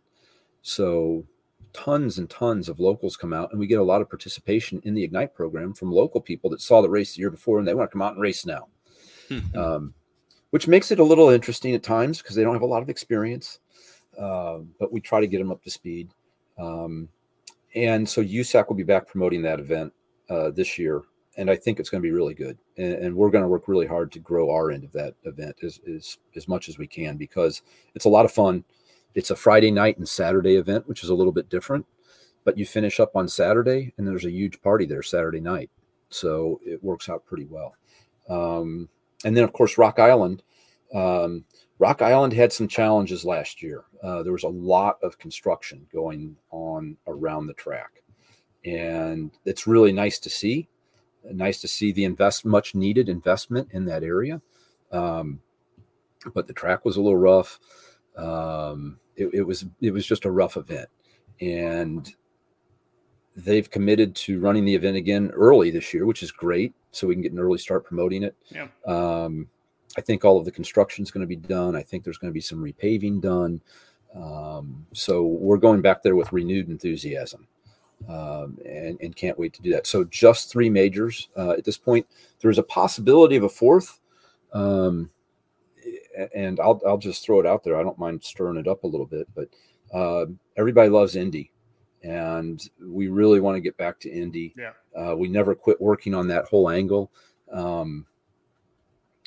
So tons and tons of locals come out and we get a lot of participation in the ignite program from local people that saw the race the year before and they want to come out and race now um, which makes it a little interesting at times because they don't have a lot of experience uh, but we try to get them up to speed. Um, and so USAC will be back promoting that event uh, this year, and I think it's going to be really good. And, and we're going to work really hard to grow our end of that event as, as as much as we can because it's a lot of fun. It's a Friday night and Saturday event, which is a little bit different. But you finish up on Saturday, and there's a huge party there Saturday night, so it works out pretty well. Um, and then, of course, Rock Island. Um, Rock Island had some challenges last year. Uh, there was a lot of construction going on around the track, and it's really nice to see. Nice to see the invest much needed investment in that area. Um, but the track was a little rough. Um, it, it was it was just a rough event, and they've committed to running the event again early this year, which is great. So we can get an early start promoting it. Yeah. Um, I think all of the construction is going to be done. I think there's going to be some repaving done. Um, so we're going back there with renewed enthusiasm um, and, and, can't wait to do that. So just three majors uh, at this point. There's a possibility of a fourth. Um, and I'll, I'll just throw it out there. I don't mind stirring it up a little bit, but uh, everybody loves Indy and we really want to get back to Indy. Yeah. Uh, we never quit working on that whole angle. Um,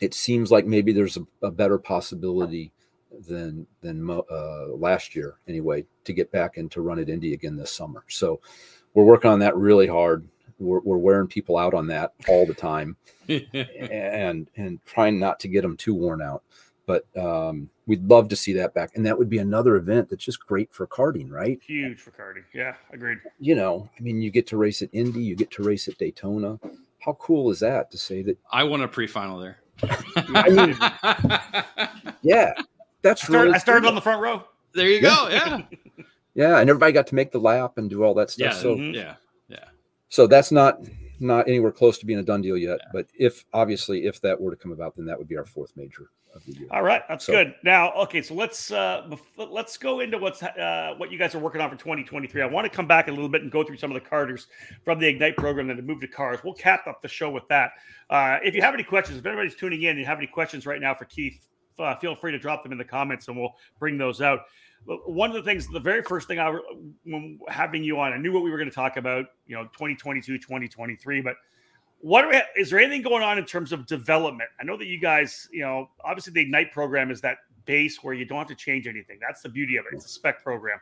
it seems like maybe there's a, a better possibility than than uh, last year anyway to get back and to run at Indy again this summer. So we're working on that really hard. We're, we're wearing people out on that all the time, [LAUGHS] and and trying not to get them too worn out. But um, we'd love to see that back, and that would be another event that's just great for karting, right? Huge for karting. Yeah, agreed. You know, I mean, you get to race at Indy, you get to race at Daytona. How cool is that to say that? I won a pre-final there. I mean, yeah, that's I started, really I started cool. on the front row. There you go. Yeah. yeah, [LAUGHS] and everybody got to make the lap and do all that stuff. Yeah, so mm-hmm. yeah, yeah. So that's not not anywhere close to being a done deal yet. Yeah. But if obviously if that were to come about, then that would be our fourth major of the year. All right, that's so, good. Now, okay, so let's uh let's go into what's uh what you guys are working on for 2023. I want to come back a little bit and go through some of the carters from the Ignite program that have moved to cars. We'll cap up the show with that. Uh if you have any questions, if anybody's tuning in and you have any questions right now for Keith, uh, feel free to drop them in the comments and we'll bring those out. One of the things, the very first thing I when having you on, I knew what we were going to talk about, you know, 2022, 2023, but what we, is there anything going on in terms of development? I know that you guys, you know, obviously the Ignite program is that base where you don't have to change anything. That's the beauty of it. It's a spec program.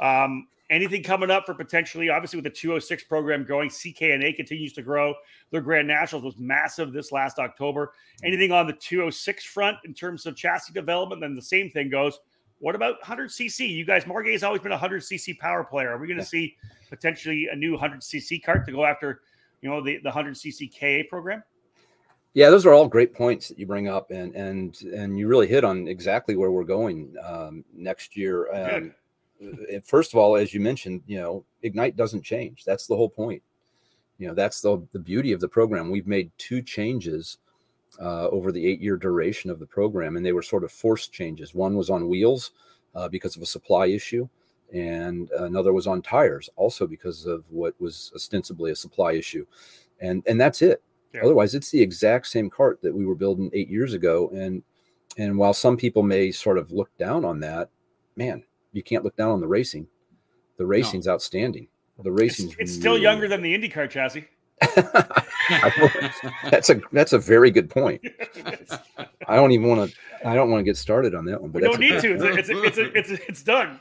Um, anything coming up for potentially, obviously, with the 206 program growing, CKNA continues to grow. Their Grand Nationals was massive this last October. Anything on the 206 front in terms of chassis development? Then the same thing goes. What about 100cc? You guys, Margay has always been a 100cc power player. Are we going to see potentially a new 100cc cart to go after you know, the, the 100cc KA program? Yeah, those are all great points that you bring up, and and and you really hit on exactly where we're going um, next year. Um, first of all, as you mentioned, you know, Ignite doesn't change. That's the whole point. You know, that's the the beauty of the program. We've made two changes uh, over the eight year duration of the program, and they were sort of forced changes. One was on wheels uh, because of a supply issue, and another was on tires, also because of what was ostensibly a supply issue, and and that's it. Yeah. Otherwise, it's the exact same cart that we were building eight years ago, and and while some people may sort of look down on that, man, you can't look down on the racing. The racing's no. outstanding. The racing it's, it's really still younger than the IndyCar chassis. [LAUGHS] that's a that's a very good point. [LAUGHS] I don't even want to. I don't want to get started on that one. But we don't need to. It's a, it's, a, it's, a, it's done.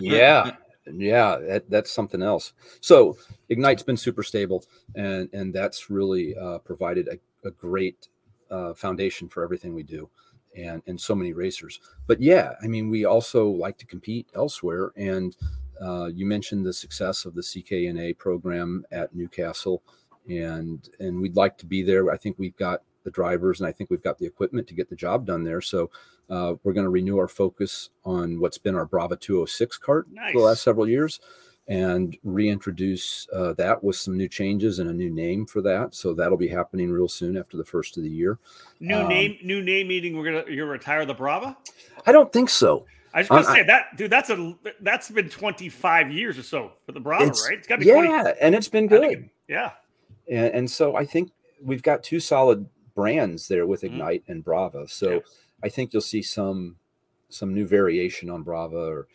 Yeah, yeah, that, that's something else. So Ignite's been super stable, and and that's really uh, provided a, a great uh, foundation for everything we do, and and so many racers. But yeah, I mean, we also like to compete elsewhere, and uh, you mentioned the success of the CKNA program at New Castle, and and we'd like to be there. I think we've got the drivers, and I think we've got the equipment to get the job done there. So uh, we're going to renew our focus on what's been our Brava 206 cart nice. for the last several years and reintroduce uh, that with some new changes and a new name for that. So that'll be happening real soon after the first of the year. New um, name, new name meeting. We're gonna you're gonna retire the Brava. I don't think so. I was gonna um, say that, dude. That's a that's been 25 years or so for the Brava, right? It's got to be yeah, 20, and it's been good. Think, yeah, and, and so I think we've got two solid brands there with mm-hmm. Ignite mm-hmm. and Brava. So. I think you'll see some some new variation on Brava, or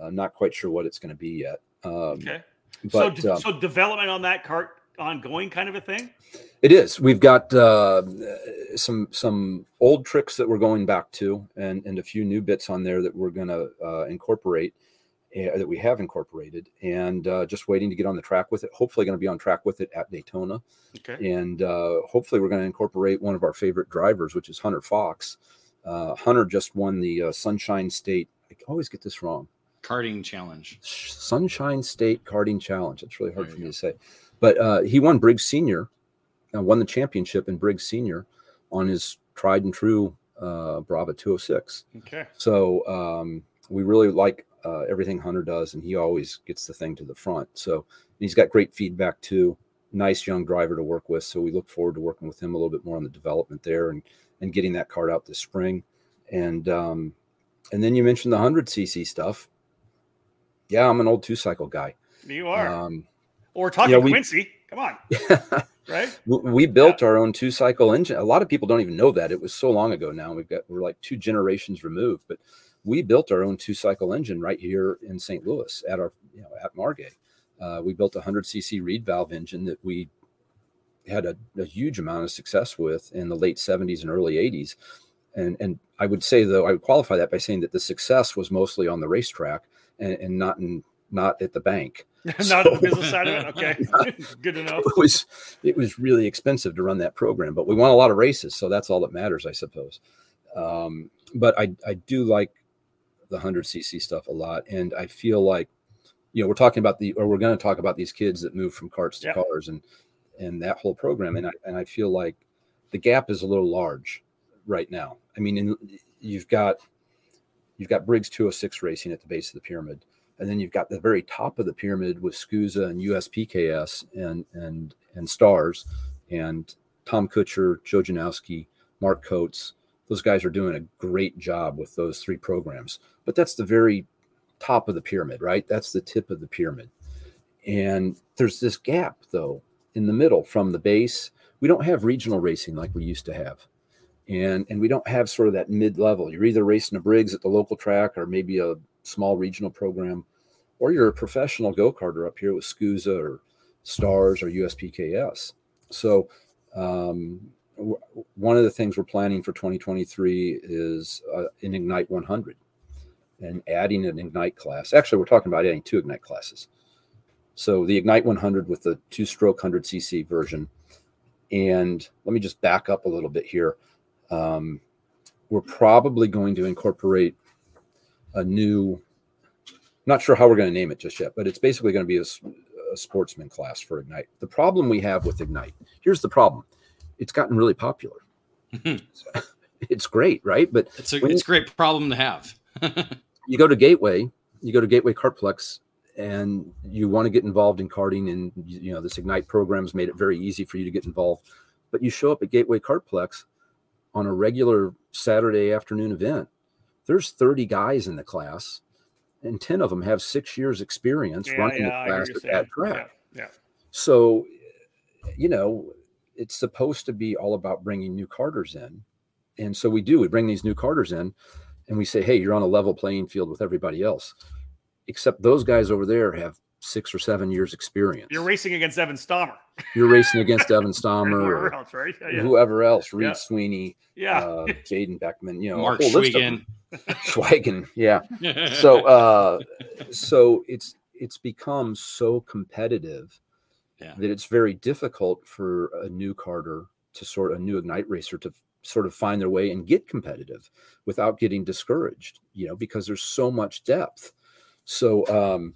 uh, not quite sure what it's going to be yet. Um, okay. But, so, um, so development on that cart ongoing kind of a thing. It is. We've got uh, some some old tricks that we're going back to, and and a few new bits on there that we're going to uh, incorporate. Uh, that we have incorporated and uh, just waiting to get on the track with it. Hopefully, going to be on track with it at Daytona. Okay. And uh, hopefully, we're going to incorporate one of our favorite drivers, which is Hunter Fox. Uh, Hunter just won the uh, Sunshine State. I always get this wrong. Karting Challenge. Sunshine State Karting Challenge. That's really hard for me go. to say, but uh, he won Briggs Senior, won the championship in Briggs Senior on his tried and true uh, Brava 206. Okay. So um, we really like uh, everything Hunter does, and he always gets the thing to the front. So he's got great feedback too. Nice young driver to work with. So we look forward to working with him a little bit more on the development there and and getting that card out this spring. And um, and then you mentioned the 100 cc stuff. Yeah, I'm an old two cycle guy. You are. Um, or talking you know, we, Quincy. Come on. [LAUGHS] right. We built yeah. our own two cycle engine. A lot of people don't even know that. It was so long ago now. We've got we're like two generations removed, but we built our own two cycle engine right here in St. Louis at our you know at Margay. Uh, we built a 100 cc reed valve engine that we had a, a, huge amount of success with in the late 70s and early 80s. And and I would say though I would qualify that by saying that the success was mostly on the racetrack and, and not in not at the bank. [LAUGHS] not so, the business side of it. Okay, [LAUGHS] [LAUGHS] good know. It was it was really expensive to run that program, but we won a lot of races, so that's all that matters, I suppose. Um, but I I do like the hundred cc stuff a lot, and I feel like you know we're talking about the or we're going to talk about these kids that move from carts to cars and and that whole program, and mm-hmm. I and I feel like the gap is a little large right now. I mean, in, you've got you've got Briggs 206 racing at the base of the pyramid and then you've got the very top of the pyramid with SKUSA and USPKS and and and Stars, and Tom Kutcher, Joe Janowski, Mark Coates. Those guys are doing a great job with those three programs. But that's the very top of the pyramid, right? That's the tip of the pyramid. And there's this gap though in the middle from the base. We don't have regional racing like we used to have. And and we don't have sort of that mid level. You're either racing a Briggs at the local track or maybe a small regional program or you're a professional go-karter up here with SKUSA or Stars or USPKS. So um, one of the things we're planning for 2023 is uh, an Ignite 100 and adding an Ignite class. Actually, we're talking about adding two Ignite classes. So the Ignite 100 with the two-stroke 100cc version. And let me just back up a little bit here. Um, we're probably going to incorporate a new not sure how we're going to name it just yet, but it's basically going to be a, a sportsman class for Ignite. The problem we have with Ignite, here's the problem: it's gotten really popular. [LAUGHS] it's great, right? But it's a it's a great problem to have. [LAUGHS] you go to Gateway, you go to Gateway Kartplex, and you want to get involved in karting, and you know this Ignite program's made it very easy for you to get involved. But you show up at Gateway Kartplex on a regular Saturday afternoon event. There's 30 guys in the class and 10 of them have six years experience yeah, running yeah, the class at that track. Yeah, yeah. So, you know, it's supposed to be all about bringing new karters in. And so we do, we bring these new karters in and we say, hey, you're on a level playing field with everybody else. Except those guys over there have six or seven years experience. You're racing against Evan Stammer. You're racing against [LAUGHS] Evan Stammer whoever or else, right? Yeah, whoever else, Reed yeah. Sweeney, yeah, uh, Jaden Beckman, you know, Mark Schwiegen. [LAUGHS] Schweigen, yeah. [LAUGHS] So, uh, so it's it's become so competitive yeah. that it's very difficult for a new Carter to sort a new ignite racer to sort of find their way and get competitive without getting discouraged. You know, because there's so much depth. So, um,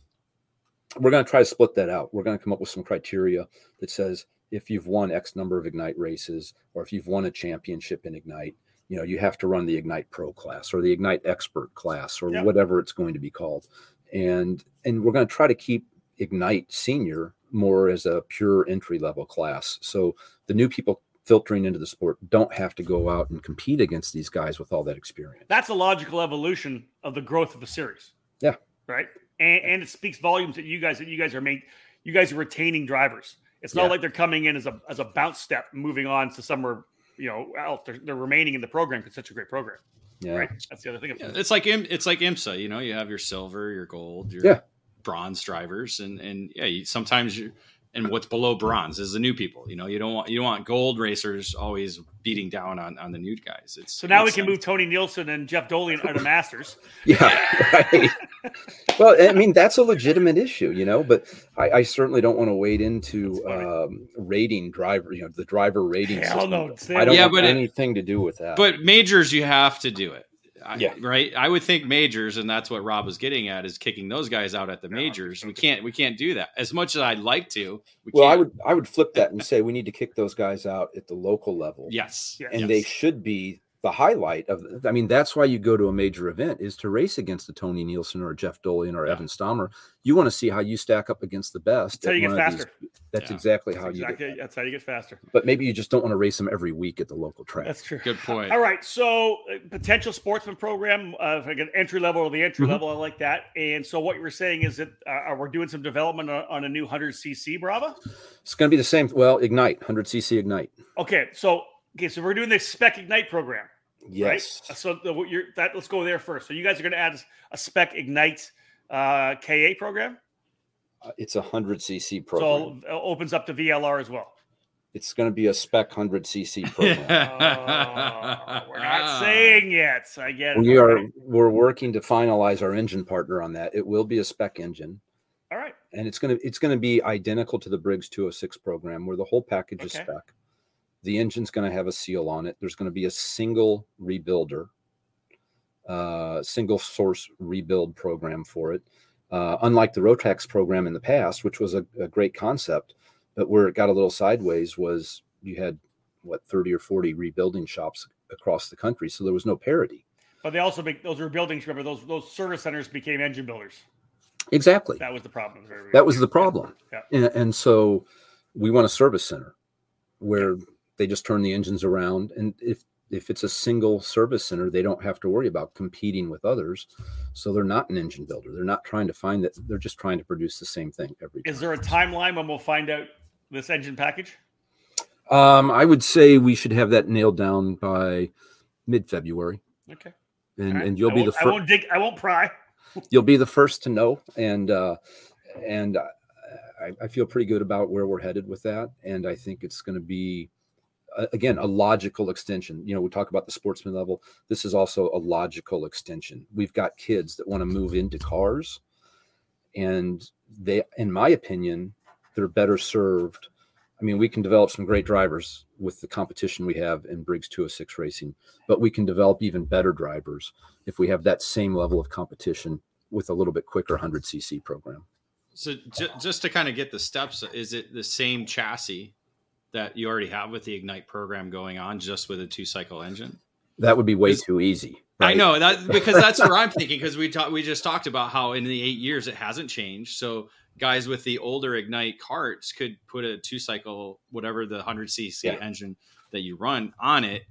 we're going to try to split that out. We're going to come up with some criteria that says if you've won X number of Ignite races or if you've won a championship in Ignite, you know, you have to run the Ignite Pro class or the Ignite Expert class or whatever it's going to be called. And and we're going to try to keep Ignite Senior more as a pure entry level class. So the new people filtering into the sport don't have to go out and compete against these guys with all that experience. That's a logical evolution of the growth of the series. Yeah. Right and, and it speaks volumes that you guys that you guys are making. You guys are retaining drivers. It's not yeah. like they're coming in as a as a bounce step, moving on to somewhere you know else. They're, they're remaining in the program because it's such a great program. Yeah, right. That's the other thing. Yeah, it's like it's like IMSA. You know, you have your silver, your gold, your yeah. bronze drivers, and and yeah, you, sometimes you and what's below bronze is the new people. You know, you don't want you don't want gold racers always beating down on, on the new guys. It's so now we can sense. move Tony Nielsen and Jeff Dolian out of Masters. [LAUGHS] yeah, right. Well, I mean that's a legitimate issue, you know, but I, I certainly don't want to wade into um, rating driver, you know, the driver rating. Hell system. no, I don't yeah, want anything to do with that. But majors, you have to do it yeah. right. I would think majors, and that's what Rob was getting at, is kicking those guys out at the majors. We can't, we can't do that as much as I'd like to. We well, can't. I would, I would flip that and say we need to kick those guys out at the local level. Yes, and yes. they should be the highlight of i mean that's why you go to a major event is to race against a tony nielsen or a jeff dolian or yeah. evan stammer you want to see how you stack up against the best that's how you get faster these, that's yeah. exactly that's how exactly, you get that's how you get faster. But maybe you just don't want to race them every week at the local track. That's true. Good point. All right so uh, potential sportsman program uh, like an entry level or the entry mm-hmm. level i like that. And so what you were saying is that uh, we're doing some development on, on a new 100cc brava it's going to be the same well ignite 100cc ignite. Okay so okay so we're doing this spec ignite program Yes. Right? So the, you're that. Let's go there first. So you guys are going to add a spec ignite uh, KA program. Uh, it's a hundred cc program. So opens up to VLR as well. It's going to be a spec hundred cc [LAUGHS] program. oh, we're not saying yet. I get it. We are. We're working to finalize our engine partner on that. It will be a spec engine. All right. And it's going to it's going to be identical to the Briggs 206 program, where the whole package okay. is spec. The engine's going to have a seal on it. There's going to be a single rebuilder, uh, single source rebuild program for it. Uh, unlike the Rotax program in the past, which was a, a, great concept, but where it got a little sideways was you had what 30 or 40 rebuilding shops across the country, so there was no parity. But they also make those rebuildings. Remember, those those service centers became engine builders. Exactly. That was the problem. That was the problem. Yeah. And, and, so we want a service center where yeah they just turn the engines around and if if it's a single service center they don't have to worry about competing with others. So they're not an engine builder. They're not trying to find that they're just trying to produce the same thing every is there a timeline when we'll find out this engine package? Um, i would say we should have that nailed down by mid-february. Okay. And right. and you'll be the first i won't dig i won't pry. [LAUGHS] You'll be the first to know and uh and I, I feel pretty good about where we're headed with that and i think it's going to be again a logical extension. You know we talk about the sportsman level. This is also a logical extension. We've got kids that want to move into cars and they in my opinion they're better served. I mean we can develop some great drivers with the competition we have in briggs 206 racing but we can develop even better drivers if we have that same level of competition with a little bit quicker 100cc program. So just to kind of get the steps is it the same chassis that you already have with the Ignite program going on just with a two cycle engine? That would be way too easy. Right? I know that [LAUGHS] because that's what I'm thinking because we talked we just talked about how in the eight years it hasn't changed. So guys with the older Ignite carts could put a two cycle whatever the 100 cc yeah. engine that you run on it.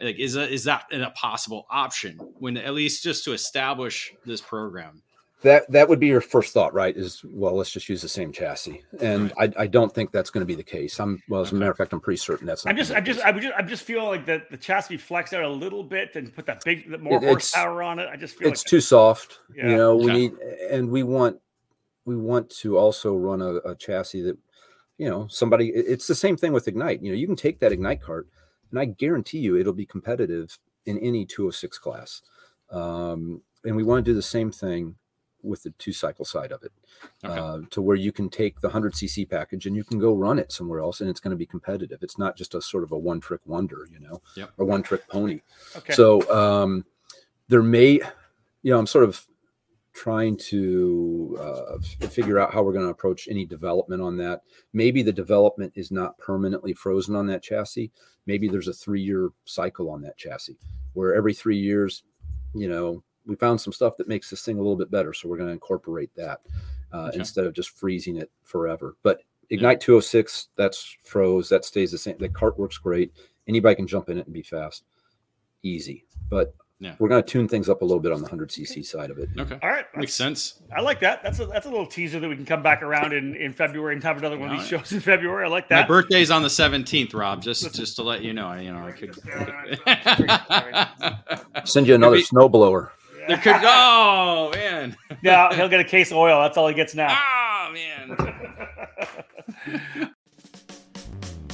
Like is that is that a possible option when at least just to establish this program? That that would be your first thought, right? Is well, let's just use the same chassis, and I, I don't think that's going to be the case. I'm well, as a matter of fact, I'm pretty certain that's. I'm just I'm just I'm just I'm just feeling like that the chassis flexed out a little bit and put that big more it, horsepower on it. I just feel it's like too soft. Yeah. You know, we need and we want we want to also run a, a chassis that you know somebody. It's the same thing with Ignite. You know, you can take that Ignite cart, and I guarantee you it'll be competitive in any 206 class. Um, and we want to do the same thing with the two cycle side of it okay. uh, to where you can take the 100 cc package and you can go run it somewhere else and it's going to be competitive it's not just a sort of a one trick wonder you know yep. or one trick pony okay. so um, there may you know i'm sort of trying to uh, figure out how we're going to approach any development on that maybe the development is not permanently frozen on that chassis maybe there's a three year cycle on that chassis where every three years you know we found some stuff that makes this thing a little bit better. So we're going to incorporate that uh, okay. instead of just freezing it forever. But Ignite yeah. 206, that's froze. That stays the same. The cart works great. Anybody can jump in it and be fast. Easy. But yeah. we're going to tune things up a little bit on the 100cc side of it. Okay. All right. Makes sense. I like that. That's a, that's a little teaser that we can come back around in, in February and have another one of these shows in February. I like that. My birthday's on the 17th, Rob, just just to let you know. You know, I could [LAUGHS] send you another snowblower. [LAUGHS] There could oh man. [LAUGHS] yeah, he'll get a case of oil. That's all he gets now. Oh man. [LAUGHS]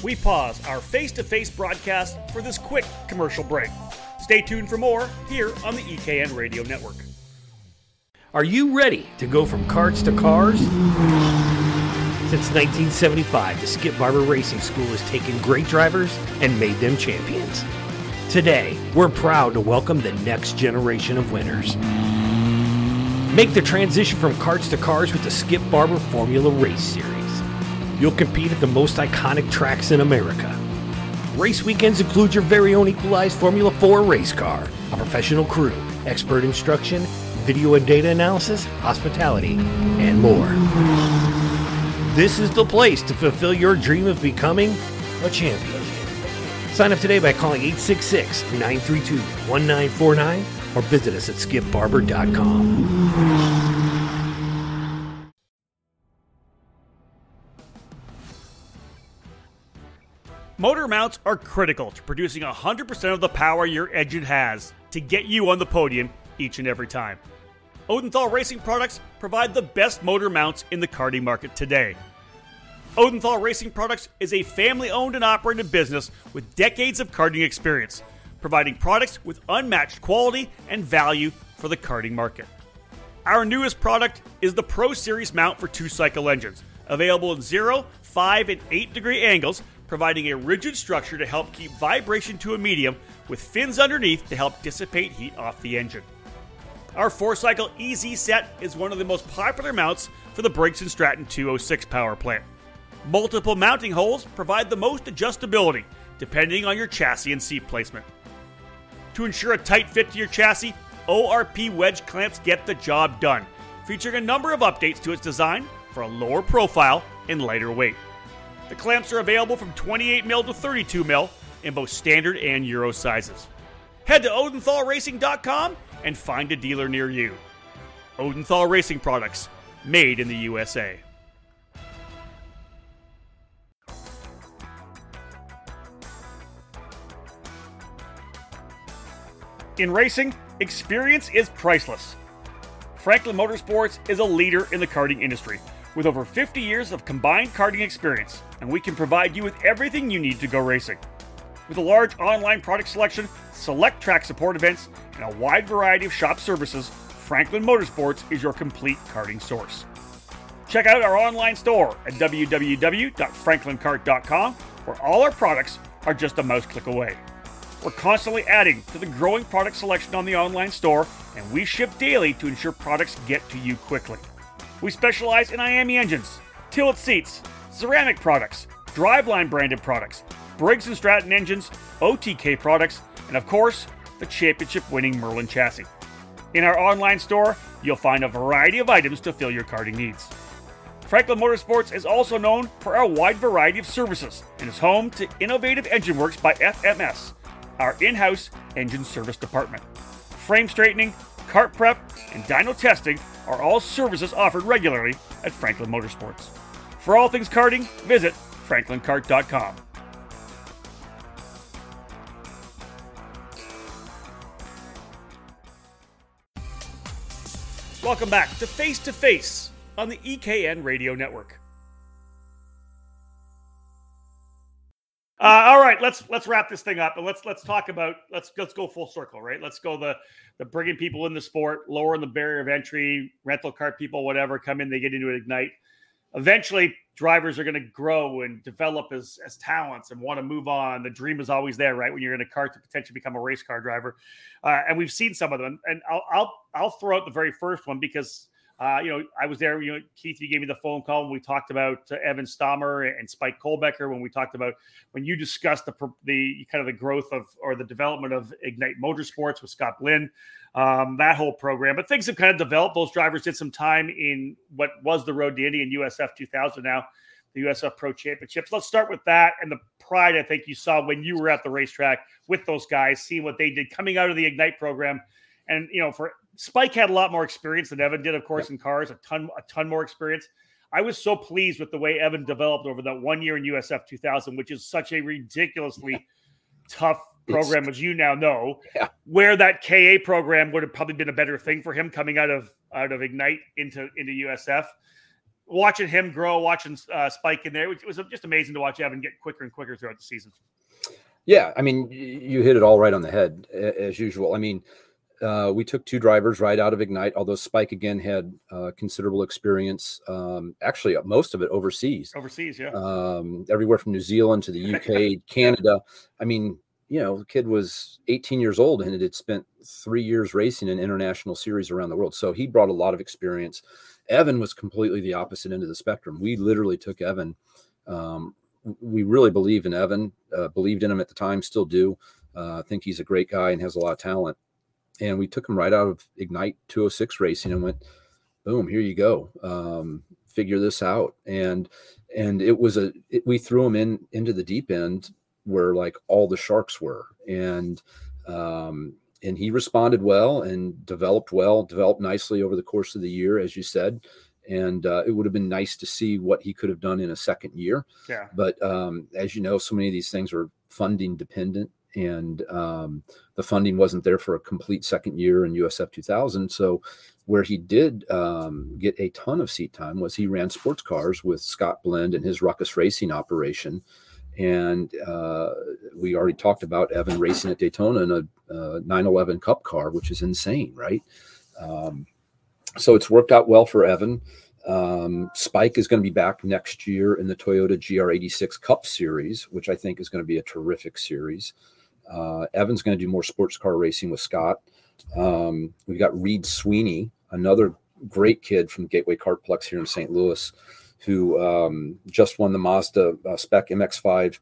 we pause our face-to-face broadcast for this quick commercial break. Stay tuned for more here on the EKN Radio Network. Are you ready to go from carts to cars? Since 1975, the Skip Barber Racing School has taken great drivers and made them champions. Today, we're proud to welcome the next generation of winners. Make the transition from carts to cars with the Skip Barber Formula Race Series. You'll compete at the most iconic tracks in America. Race weekends include your very own equalized Formula 4 race car, a professional crew, expert instruction, video and data analysis, hospitality, and more. This is the place to fulfill your dream of becoming a champion. Sign up today by calling 866 932 1949 or visit us at skipbarber.com. Motor mounts are critical to producing 100% of the power your engine has to get you on the podium each and every time. Odenthal Racing Products provide the best motor mounts in the karting market today. Odenthal Racing Products is a family owned and operated business with decades of karting experience, providing products with unmatched quality and value for the karting market. Our newest product is the Pro Series mount for two cycle engines, available in 0, 5, and 8 degree angles, providing a rigid structure to help keep vibration to a medium with fins underneath to help dissipate heat off the engine. Our four cycle EZ set is one of the most popular mounts for the Briggs & Stratton 206 power plant. Multiple mounting holes provide the most adjustability depending on your chassis and seat placement. To ensure a tight fit to your chassis, ORP wedge clamps get the job done, featuring a number of updates to its design for a lower profile and lighter weight. The clamps are available from 28mm to 32mm in both standard and Euro sizes. Head to OdenthalRacing.com and find a dealer near you. Odenthal Racing Products, made in the USA. In racing, experience is priceless. Franklin Motorsports is a leader in the karting industry with over 50 years of combined karting experience, and we can provide you with everything you need to go racing. With a large online product selection, select track support events, and a wide variety of shop services, Franklin Motorsports is your complete karting source. Check out our online store at www.franklinkart.com, where all our products are just a mouse click away. We're constantly adding to the growing product selection on the online store, and we ship daily to ensure products get to you quickly. We specialize in IAME engines, tilt seats, ceramic products, driveline branded products, Briggs & Stratton engines, OTK products, and of course, the championship winning Merlin chassis. In our online store, you'll find a variety of items to fill your karting needs. Franklin Motorsports is also known for our wide variety of services and is home to Innovative Engine Works by FMS, our in house engine service department. Frame straightening, cart prep, and dyno testing are all services offered regularly at Franklin Motorsports. For all things karting, visit franklinkart.com. Welcome back to Face to Face on the EKN Radio Network. Uh, all right, let's let's wrap this thing up and let's let's talk about let's let's go full circle, right? Let's go the the bringing people in the sport, lowering the barrier of entry, rental car people, whatever, come in, they get into it, ignite. Eventually, drivers are going to grow and develop as as talents and want to move on. The dream is always there, right? When you're in a car to potentially become a race car driver, uh, and we've seen some of them. And I'll I'll I'll throw out the very first one because uh, you know, I was there. You know, Keith, you gave me the phone call when we talked about uh, Evan Stammer and Spike Kohlbecker. When we talked about when you discussed the the kind of the growth of or the development of Ignite Motorsports with Scott Blinn, um, that whole program. But things have kind of developed. Those drivers did some time in what was the Road to Indy and USF 2000 now, the USF Pro Championships. Let's start with that and the pride I think you saw when you were at the racetrack with those guys, seeing what they did coming out of the Ignite program. And you know, for Spike had a lot more experience than Evan did, of course, in cars, a ton, a ton more experience. I was so pleased with the way Evan developed over that one year in USF 2000, which is such a ridiculously yeah. tough program, it's, as you now know. Yeah. Where that KA program would have probably been a better thing for him coming out of out of Ignite into into USF. Watching him grow, watching uh, Spike in there, it was just amazing to watch Evan get quicker and quicker throughout the season. Yeah, I mean, you hit it all right on the head as usual. I mean, uh, we took two drivers right out of Ignite, although Spike again had uh, considerable experience. Um, actually, uh, most of it overseas. Overseas, yeah. Um, everywhere from New Zealand to the UK, [LAUGHS] Canada. I mean, you know, the kid was 18 years old and had spent three years racing in international series around the world. So he brought a lot of experience. Evan was completely the opposite end of the spectrum. We literally took Evan um, we really believe in Evan, uh, believed in him at the time, still do. Uh, I think he's a great guy and has a lot of talent. And we took him right out of Ignite 206 racing and went, boom, here you go. Um, figure this out. And and it was a it, we threw him in into the deep end where like all the sharks were. And um, and he responded well and developed well, developed nicely over the course of the year, as you said. And uh, it would have been nice to see what he could have done in a second year. Yeah. But um, as you know, so many of these things are funding dependent, and um, the funding wasn't there for a complete second year in USF 2000. So, where he did um, get a ton of seat time was he ran sports cars with Scott Blinn and his Ruckus Racing operation and uh, we already talked about Evan racing at Daytona in a uh, 911 Cup car, which is insane, right? Um, so it's worked out well for Evan. Um, Spike is going to be back next year in the Toyota GR86 Cup Series, which I think is going to be a terrific series. Uh, Evan's going to do more sports car racing with Scott. Um, we've got Reed Sweeney, another great kid from Gateway Kartplex here in St. Louis who um, just won the Mazda uh, Spec MX5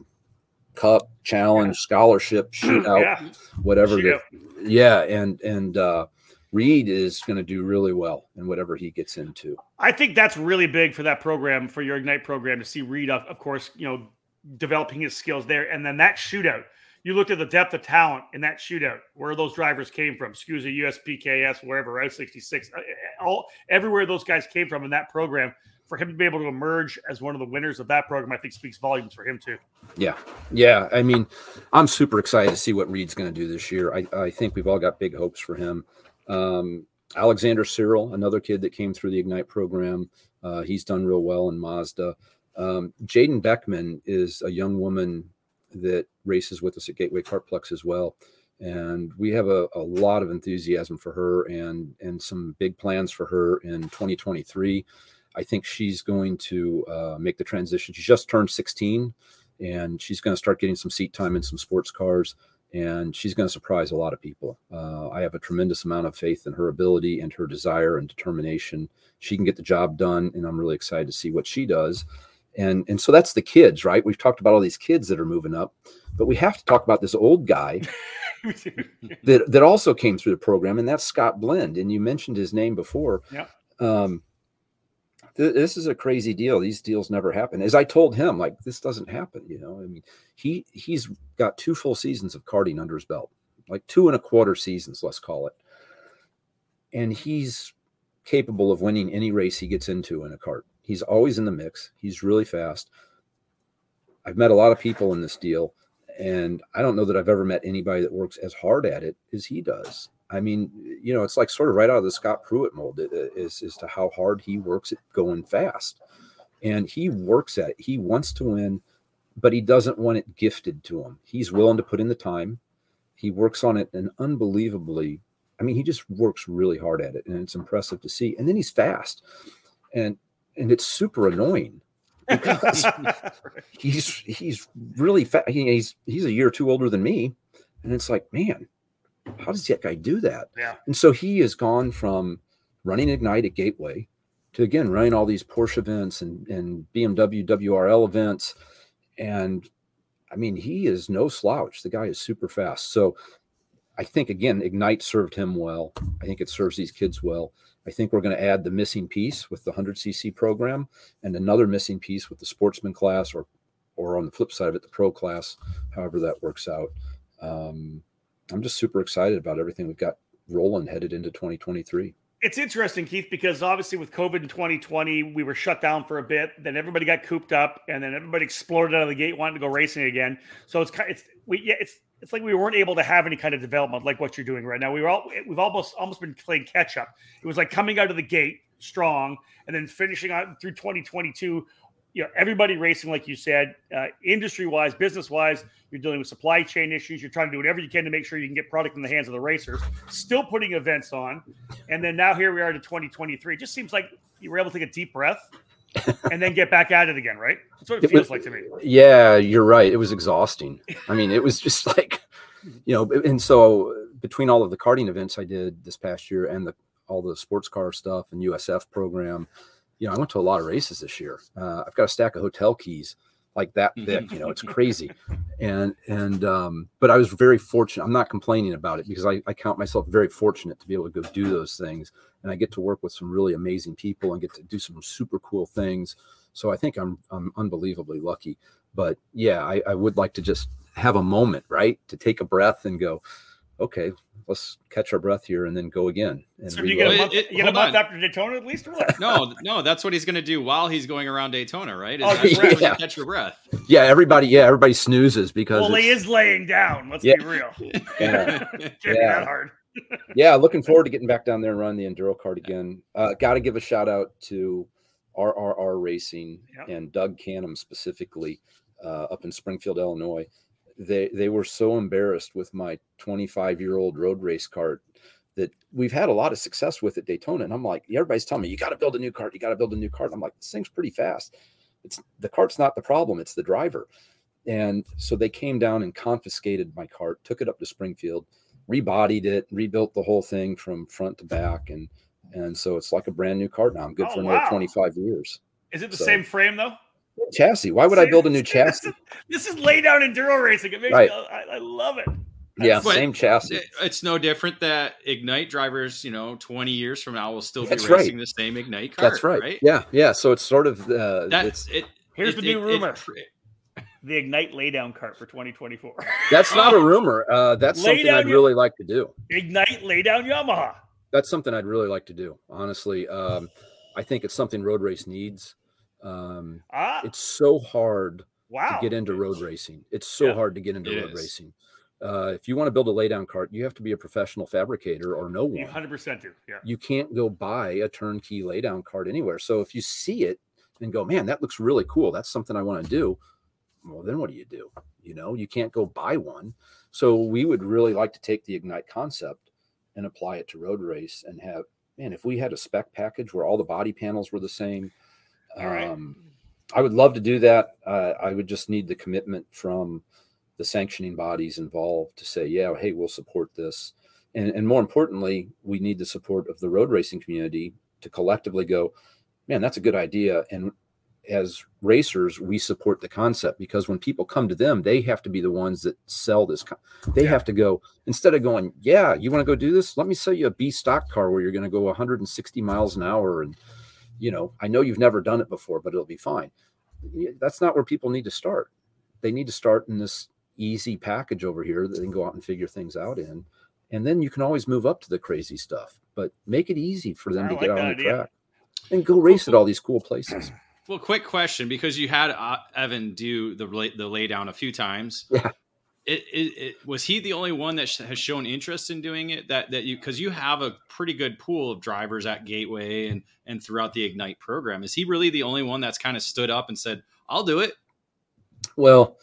Cup Challenge yeah. Scholarship [CLEARS THROAT] Shootout, yeah. whatever. The, yeah, and and uh, Reed is going to do really well in whatever he gets into. I think that's really big for that program, for your Ignite program, to see Reed, of, of course, you know, developing his skills there, and then that shootout. You looked at the depth of talent in that shootout, where those drivers came from, SKUSA, USPKS, wherever, Route 66, uh, all everywhere those guys came from in that program for him to be able to emerge as one of the winners of that program, I think speaks volumes for him too. Yeah, yeah. I mean, I'm super excited to see what Reed's going to do this year. I, I think we've all got big hopes for him. Um, Alexander Cyril, another kid that came through the Ignite program, uh, he's done real well in Mazda. Um, Jaden Beckman is a young woman that races with us at Gateway Kartplex as well. And we have a, a lot of enthusiasm for her and and some big plans for her in 2023. I think she's going to uh, make the transition. She just turned 16 and she's going to start getting some seat time in some sports cars and she's going to surprise a lot of people. Uh, I have a tremendous amount of faith in her ability and her desire and determination. She can get the job done, and I'm really excited to see what she does. And and so that's the kids, right? We've talked about all these kids that are moving up, but we have to talk about this old guy [LAUGHS] that that also came through the program, and that's Scott Blinn. And you mentioned his name before. Yeah. Um, this is a crazy deal. These deals never happen. As I told him, like this doesn't happen. You know, I mean, he he's got two full seasons of karting under his belt, like two and a quarter seasons, let's call it, and he's capable of winning any race he gets into in a kart. He's always in the mix. He's really fast. I've met a lot of people in this deal, and I don't know that I've ever met anybody that works as hard at it as he does. I mean, you know, it's like sort of right out of the Scott Pruett mold as, as to how hard he works at going fast. And he works at it. He wants to win, but he doesn't want it gifted to him. He's willing to put in the time. He works on it and unbelievably, I mean, he just works really hard at it and it's impressive to see. And then he's fast. And and it's super annoying because [LAUGHS] he's he's really fast. He's he's a year or two older than me. And it's like, man, how does that guy do that? Yeah. And so he has gone from running Ignite at Gateway to again running all these Porsche events and, and BMW WRL events. And I mean, he is no slouch. The guy is super fast. So I think again, Ignite served him well. I think it serves these kids well. I think we're going to add the missing piece with the 100cc program and another missing piece with the sportsman class or or on the flip side of it, the pro class, however that works out. Um, I'm just super excited about everything we've got rolling headed into 2023. It's interesting, Keith, because obviously with COVID in 2020, we were shut down for a bit. Then everybody got cooped up, and then everybody exploded out of the gate, wanting to go racing again. So it's kind, of it's we yeah, it's it's like we weren't able to have any kind of development like what you're doing right now. We were all we've almost almost been playing catch up. It was like coming out of the gate strong, and then finishing out through 2022 you know everybody racing like you said uh, industry wise business wise you're dealing with supply chain issues you're trying to do whatever you can to make sure you can get product in the hands of the racers still putting events on and then now here we are to 2023 it just seems like you were able to take a deep breath [LAUGHS] and then get back at it again right that's what it, it feels was, like to me yeah you're right it was exhausting i mean it was [LAUGHS] just like you know and so between all of the karting events i did this past year and the all the sports car stuff and usf program you know, I went to a lot of races this year. Uh, I've got a stack of hotel keys. Like that thick. You know, it's crazy. And and um, but I was very fortunate. I'm not complaining about it because I, I count myself very fortunate to be able to go do those things, and I get to work with some really amazing people and get to do some super cool things. So I think I'm I'm unbelievably lucky. But yeah, I, I would like to just have a moment, right, to take a breath and go, okay, let's catch our breath here and then go again. And so you get a month, it, you get a month after Daytona at least, or what? no, no, that's what he's going to do while he's going around Daytona, right? Is oh, yeah. catch your breath. Yeah, everybody, yeah, everybody snoozes because well, he is laying down. Let's yeah. be real. [LAUGHS] Yeah, Can't yeah. that hard. [LAUGHS] yeah, looking forward to getting back down there and run the enduro kart again. Uh, Got to give a shout out to RRR Racing yep. and Doug Canham specifically uh, up in Springfield, Illinois they they were so embarrassed with my 25 year old road race kart that we've had a lot of success with at Daytona. And I'm like, everybody's telling me you got to build a new kart, you got to build a new kart. I'm like, this thing's pretty fast. It's the kart's not the problem, it's the driver. And so they came down and confiscated my kart, took it up to Springfield, rebodied it, rebuilt the whole thing from front to back, and and so it's like a brand new kart now. I'm good oh, for another wow. 25 years. Is it the so, same frame though? Chassis. Why would I build a new [LAUGHS] chassis? This is, lay down enduro racing. It makes right. me, I, I love it. Yeah, but same chassis. It's no different that Ignite drivers, you know, 20 years from now will still be That's racing right. the same Ignite car. That's right. right. Yeah, yeah. So it's sort of uh, That's it. Here's it, the new it, rumor. It, [LAUGHS] the Ignite laydown kart for 2024. That's not a [LAUGHS] rumor. Uh, that's lay something I'd really like to do. Ignite laydown Yamaha. That's something I'd really like to do. Honestly, um, I think it's something road race needs. Um, ah. It's so hard wow. to get into road racing. It's so yeah, hard to get into road is. racing. Uh, if you want to build a laydown kart, you have to be a professional fabricator or no one. 100% do. Yeah. You can't go buy a turnkey laydown kart anywhere. So if you see it and go, man, that looks really cool. That's something I want to do. Well, then what do you do? You know, you can't go buy one. So we would really like to take the Ignite concept and apply it to road race and have, man, if we had a spec package where all the body panels were the same, um, I would love to do that. Uh, I would just need the commitment from the sanctioning bodies involved to say, yeah, hey, we'll support this. And, and more importantly, we need the support of the road racing community to collectively go, man, that's a good idea. And as racers, we support the concept because when people come to them, they have to be the ones that sell this. They yeah. have to go instead of going, yeah, you want to go do this? Let me sell you a B stock car where you're going to go 160 miles an hour and you know, I know you've never done it before, but it'll be fine. That's not where people need to start. They need to start in this easy package over here that they can go out and figure things out in. And then you can always move up to the crazy stuff, but make it easy for them I to like get on the idea. track and go race at all these cool places. Well, quick question because you had uh, Evan do the the lay down a few times. Yeah it, it, it, was he the only one that sh- has shown interest in doing it? That that you because you have a pretty good pool of drivers at gateway and and throughout the ignite program. Is he really the only one that's kind of stood up and said i'll do it well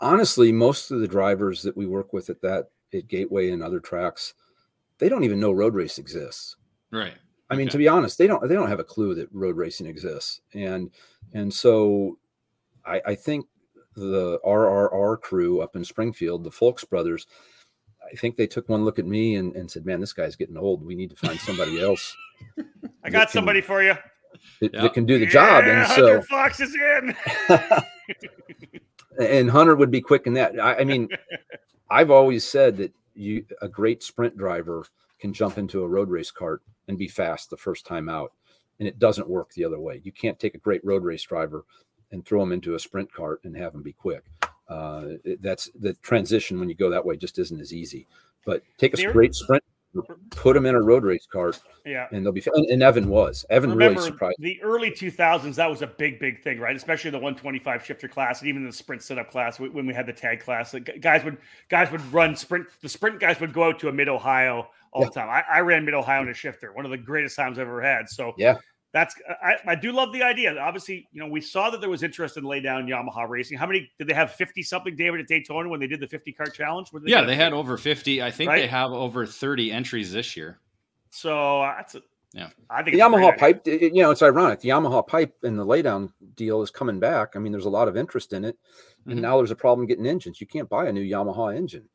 honestly most of the drivers that we work with at that at gateway and other tracks they don't even know road race exists. Right. I mean to be honest they don't they don't have a clue that road racing exists. And and so i i think the RRR crew up in Springfield, the Folks brothers, I think they took one look at me and, and said, "Man, this guy's getting old. We need to find somebody [LAUGHS] else." I got can, somebody for you that, yep. that, can do the job. Yeah, and so Fox is in. [LAUGHS] and Hunter would be quick in that. I, I mean, [LAUGHS] I've always said that you a great sprint driver can jump into a road race kart and be fast the first time out, and it doesn't work the other way. You can't take a great road race driver and throw them into a sprint kart and have them be quick. Uh, that's the transition when you go that way just isn't as easy. But take a They're, great sprint, put them in a road race kart, yeah, and they'll be. And, and Evan was. Evan Remember, really surprised. The early 2000s, that was a big, big thing, right? Especially the 125 shifter class, and even the sprint setup class when we had the tag class. Guys would guys would run sprint. The sprint guys would go out to a mid Ohio all yeah. the time. I, I ran mid Ohio in a shifter, one of the greatest times I've ever had. So yeah, that's I, I do love the idea. Obviously, you know, we saw that there was interest in lay down Yamaha racing. How many did they have 50 something, David, at Daytona when they did the 50 car challenge? They yeah, they had over 50. I think right? they have over 30 entries this year. So uh, that's a yeah. I think the Yamaha pipe, it, you know, it's ironic. The Yamaha pipe and the laydown deal is coming back. I mean, there's a lot of interest in it. And mm-hmm. now there's a problem getting engines. You can't buy a new Yamaha engine.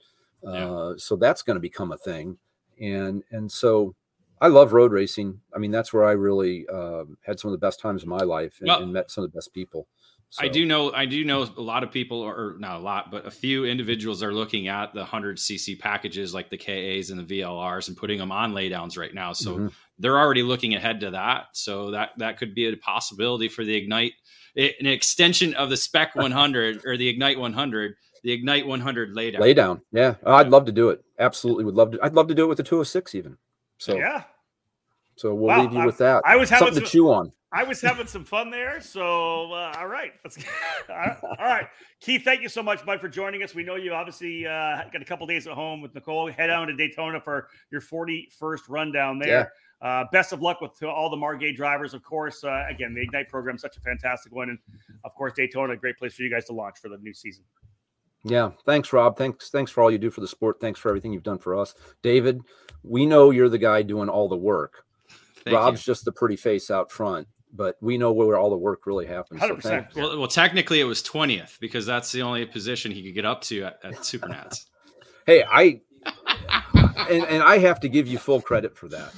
Yeah. Uh, so that's going to become a thing. And and so I love road racing. I mean, that's where I really uh, had some of the best times of my life and, and, met some of the best people. So. I do know, I do know a lot of people, or not a lot, but a few individuals are looking at the 100 cc packages like the KAs and the VLRs and putting them on laydowns right now. So mm-hmm. they're already looking ahead to that. So that that could be a possibility for the Ignite, an extension of the Spec [LAUGHS] 100 or the Ignite 100, the Ignite 100 laydown. Laydown, yeah, I'd love to do it. Absolutely, would love to. I'd love to do it with the 206 even. So yeah. So we'll wow, leave you I, with that. I was having something some, to chew on. I was having some fun there. So, uh, all right. Let's [LAUGHS] all right. Keith, thank you so much, bud, for joining us. We know you obviously uh, got a couple days at home with Nicole. Head down to Daytona for your 41st run down there. Yeah. Uh, best of luck with all the Margay drivers, of course. Uh, again, the Ignite program is such a fantastic one. And, of course, Daytona, a great place for you guys to launch for the new season. Yeah, thanks, Rob. Thanks, thanks for all you do for the sport. Thanks for everything you've done for us, David. We know you're the guy doing all the work. Thank Rob's you. just the pretty face out front but we know where all the work really happens. Hundred so. Well, well, technically it was twentieth because that's the only position he could get up to at, at Supernats. hey, I and, and I have to give you full credit for that.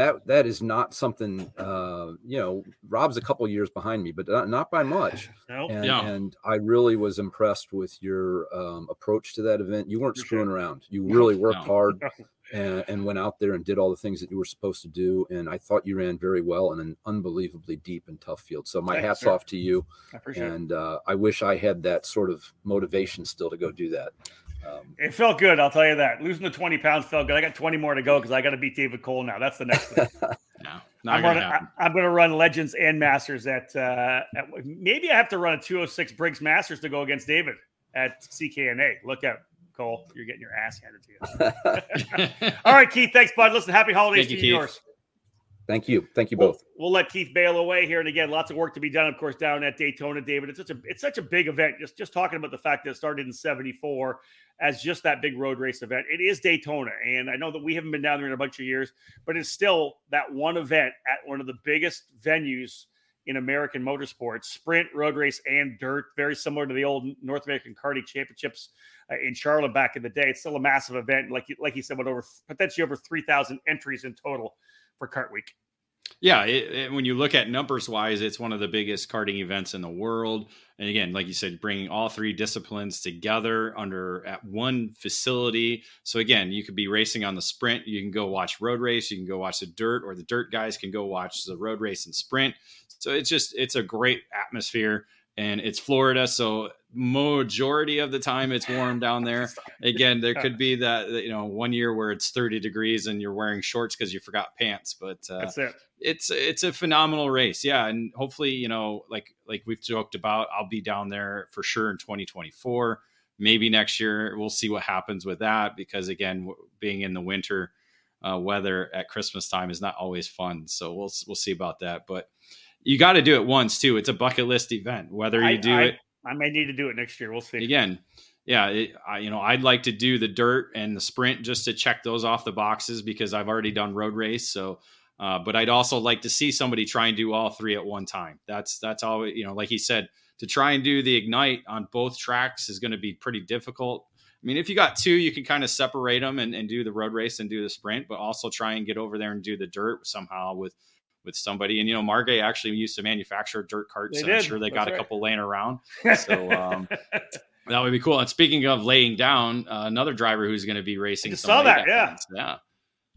That that is not something uh, you know. Rob's a couple years behind me, but not, not by much. Nope. And, yeah. and I really was impressed with your um, approach to that event. You weren't For screwing sure. around. You really worked no. hard [LAUGHS] and, and, went out there and did all the things that you were supposed to do. And I thought you ran very well in an unbelievably deep and tough field. So my Thanks, hats sir. off to you. I and uh, I wish I had that sort of motivation still to go do that. Um, it felt good, I'll tell you that. Losing the 20 pounds felt good. I got 20 more to go because I got to beat David Cole now. That's the next thing. [LAUGHS] no, I'm gonna, I, am gonna run Legends and Masters at, uh, at maybe I have to run a 206 Briggs Masters to go against David at CKNA. Look out. Cole. You're getting your ass handed to you. [LAUGHS] [LAUGHS] All right, Keith. Thanks, bud. Listen, happy holidays Thank to you, yours. Thank you. Thank you both. We'll, we'll, let Keith bail away here, and again, lots of work to be done, of course, down at Daytona, David. It's such a it's such a big event. Just just talking about the fact that it started in '74 as just that big road race event. It is Daytona, and I know that we haven't been down there in a bunch of years, but it's still that one event at one of the biggest venues in American motorsports, sprint, road race, and dirt. Very similar to the old North American Karting Championships uh, in Charlotte back in the day. It's still a massive event, like like you said, with over potentially over three thousand entries in total for Kart Week. Yeah, it, it, when you look at numbers wise, it's one of the biggest karting events in the world. And again, like you said, bringing all three disciplines together under at one facility. So again, you could be racing on the sprint. You can go watch road race. You can go watch the dirt, or the dirt guys can go watch the road race and sprint. So it's just it's a great atmosphere and it's Florida, so majority of the time it's warm down there. [LAUGHS] Again, there could be that you know one year where it's 30 degrees and you're wearing shorts because you forgot pants, but uh, that's it. It's it's a phenomenal race, yeah, and hopefully you know like like we've joked about, I'll be down there for sure in 2024. Maybe next year we'll see what happens with that because again, being in the winter uh, weather at Christmas time is not always fun. So we'll we'll see about that, but you got to do it once too. It's a bucket list event. Whether you do I, it, I may need to do it next year. We'll see. Again, yeah, it, I, you know, I'd like to do the dirt and the sprint just to check those off the boxes because I've already done road race. So, uh, but I'd also like to see somebody try and do all three at one time. That's that's all you know. Like he said, to try and do the ignite on both tracks is going to be pretty difficult. I mean, if you got two, you can kind of separate them and, and do the road race and do the sprint, but also try and get over there and do the dirt somehow with with somebody. And you know, Margay actually used to manufacture dirt karts. They so I'm sure they That's got right. a couple laying around. [LAUGHS] So um, that would be cool. And speaking of laying down, uh, another driver who's going to be racing. Saw that, yeah, yeah.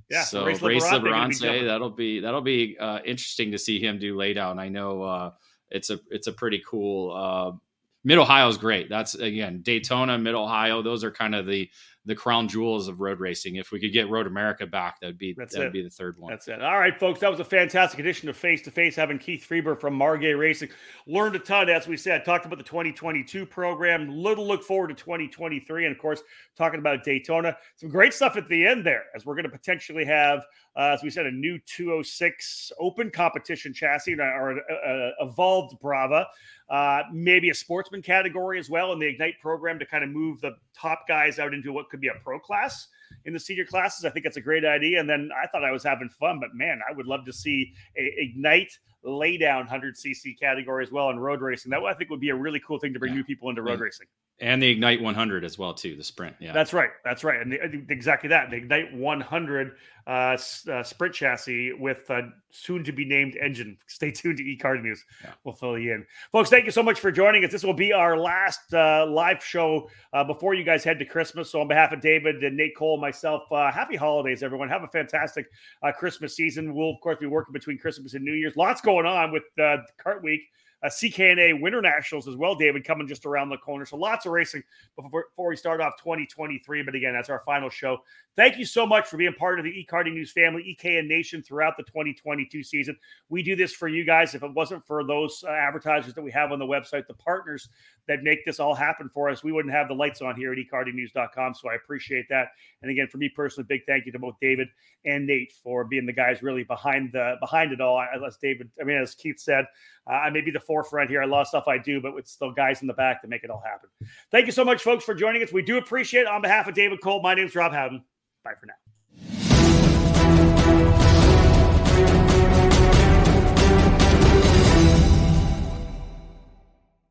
Yeah, so race, race Liberance, that'll be that'll be uh, interesting to see him do laydown. I know uh, it's a it's a pretty cool. Uh, Mid Ohio is great. That's again Daytona, Mid Ohio. Those are kind of the the crown jewels of road racing. If we could get Road America back, that'd be that would be the third one. That's it. All right, folks, that was a fantastic edition of Face to Face. Having Keith Freber from Margay Racing learned a ton, as we said. Talked about the 2022 program. Little look forward to 2023, and of course, talking about Daytona. Some great stuff at the end there, as we're going to potentially have, uh, as we said, a new 206 open competition chassis or an uh, evolved Brava. Uh, maybe a sportsman category as well in the Ignite program to kind of move the top guys out into what could be a pro class in the senior classes. I think that's a great idea. And then I thought I was having fun, but man, I would love to see a Ignite lay down 100cc category as well in road racing. That I think would be a really cool thing to bring yeah. new people into road racing. and the Ignite 100 as well too. The sprint, yeah, that's right, that's right, and the, exactly that the Ignite 100 uh, uh, sprint chassis with a soon to be named engine. [LAUGHS] Stay tuned to eCard News. Yeah. We'll fill you in, folks. Thank you so much for joining us. This will be our last uh, live show uh, before you guys head to Christmas. So on behalf of David and Nate Cole, and myself, uh, happy holidays, everyone. Have a fantastic uh, Christmas season. We'll of course be working between Christmas and New Year's. Lots going on with Kart Week uh, CKNA Winter Nationals as well, David, coming just around the corner. So lots of racing before, before we start off 2023. But again, that's our final show. Thank you so much for being part of the eKarting News family, EKN Nation throughout the 2022 season. We do this for you guys. If it wasn't for those uh, advertisers that we have on the website, the partners that make this all happen for us, we wouldn't have the lights on here at eKartingNews.com. So I appreciate that. And again, for me personally, big thank you to both David and Nate for being the guys really behind the behind it all. As David, I mean, as Keith said, uh, I may be the forefront here. A lot of stuff I do, but it's still guys in the back that make it all happen. Thank you so much, folks, for joining us. We do appreciate it. On behalf of David Cole, my name is Rob Howden. Bye for now.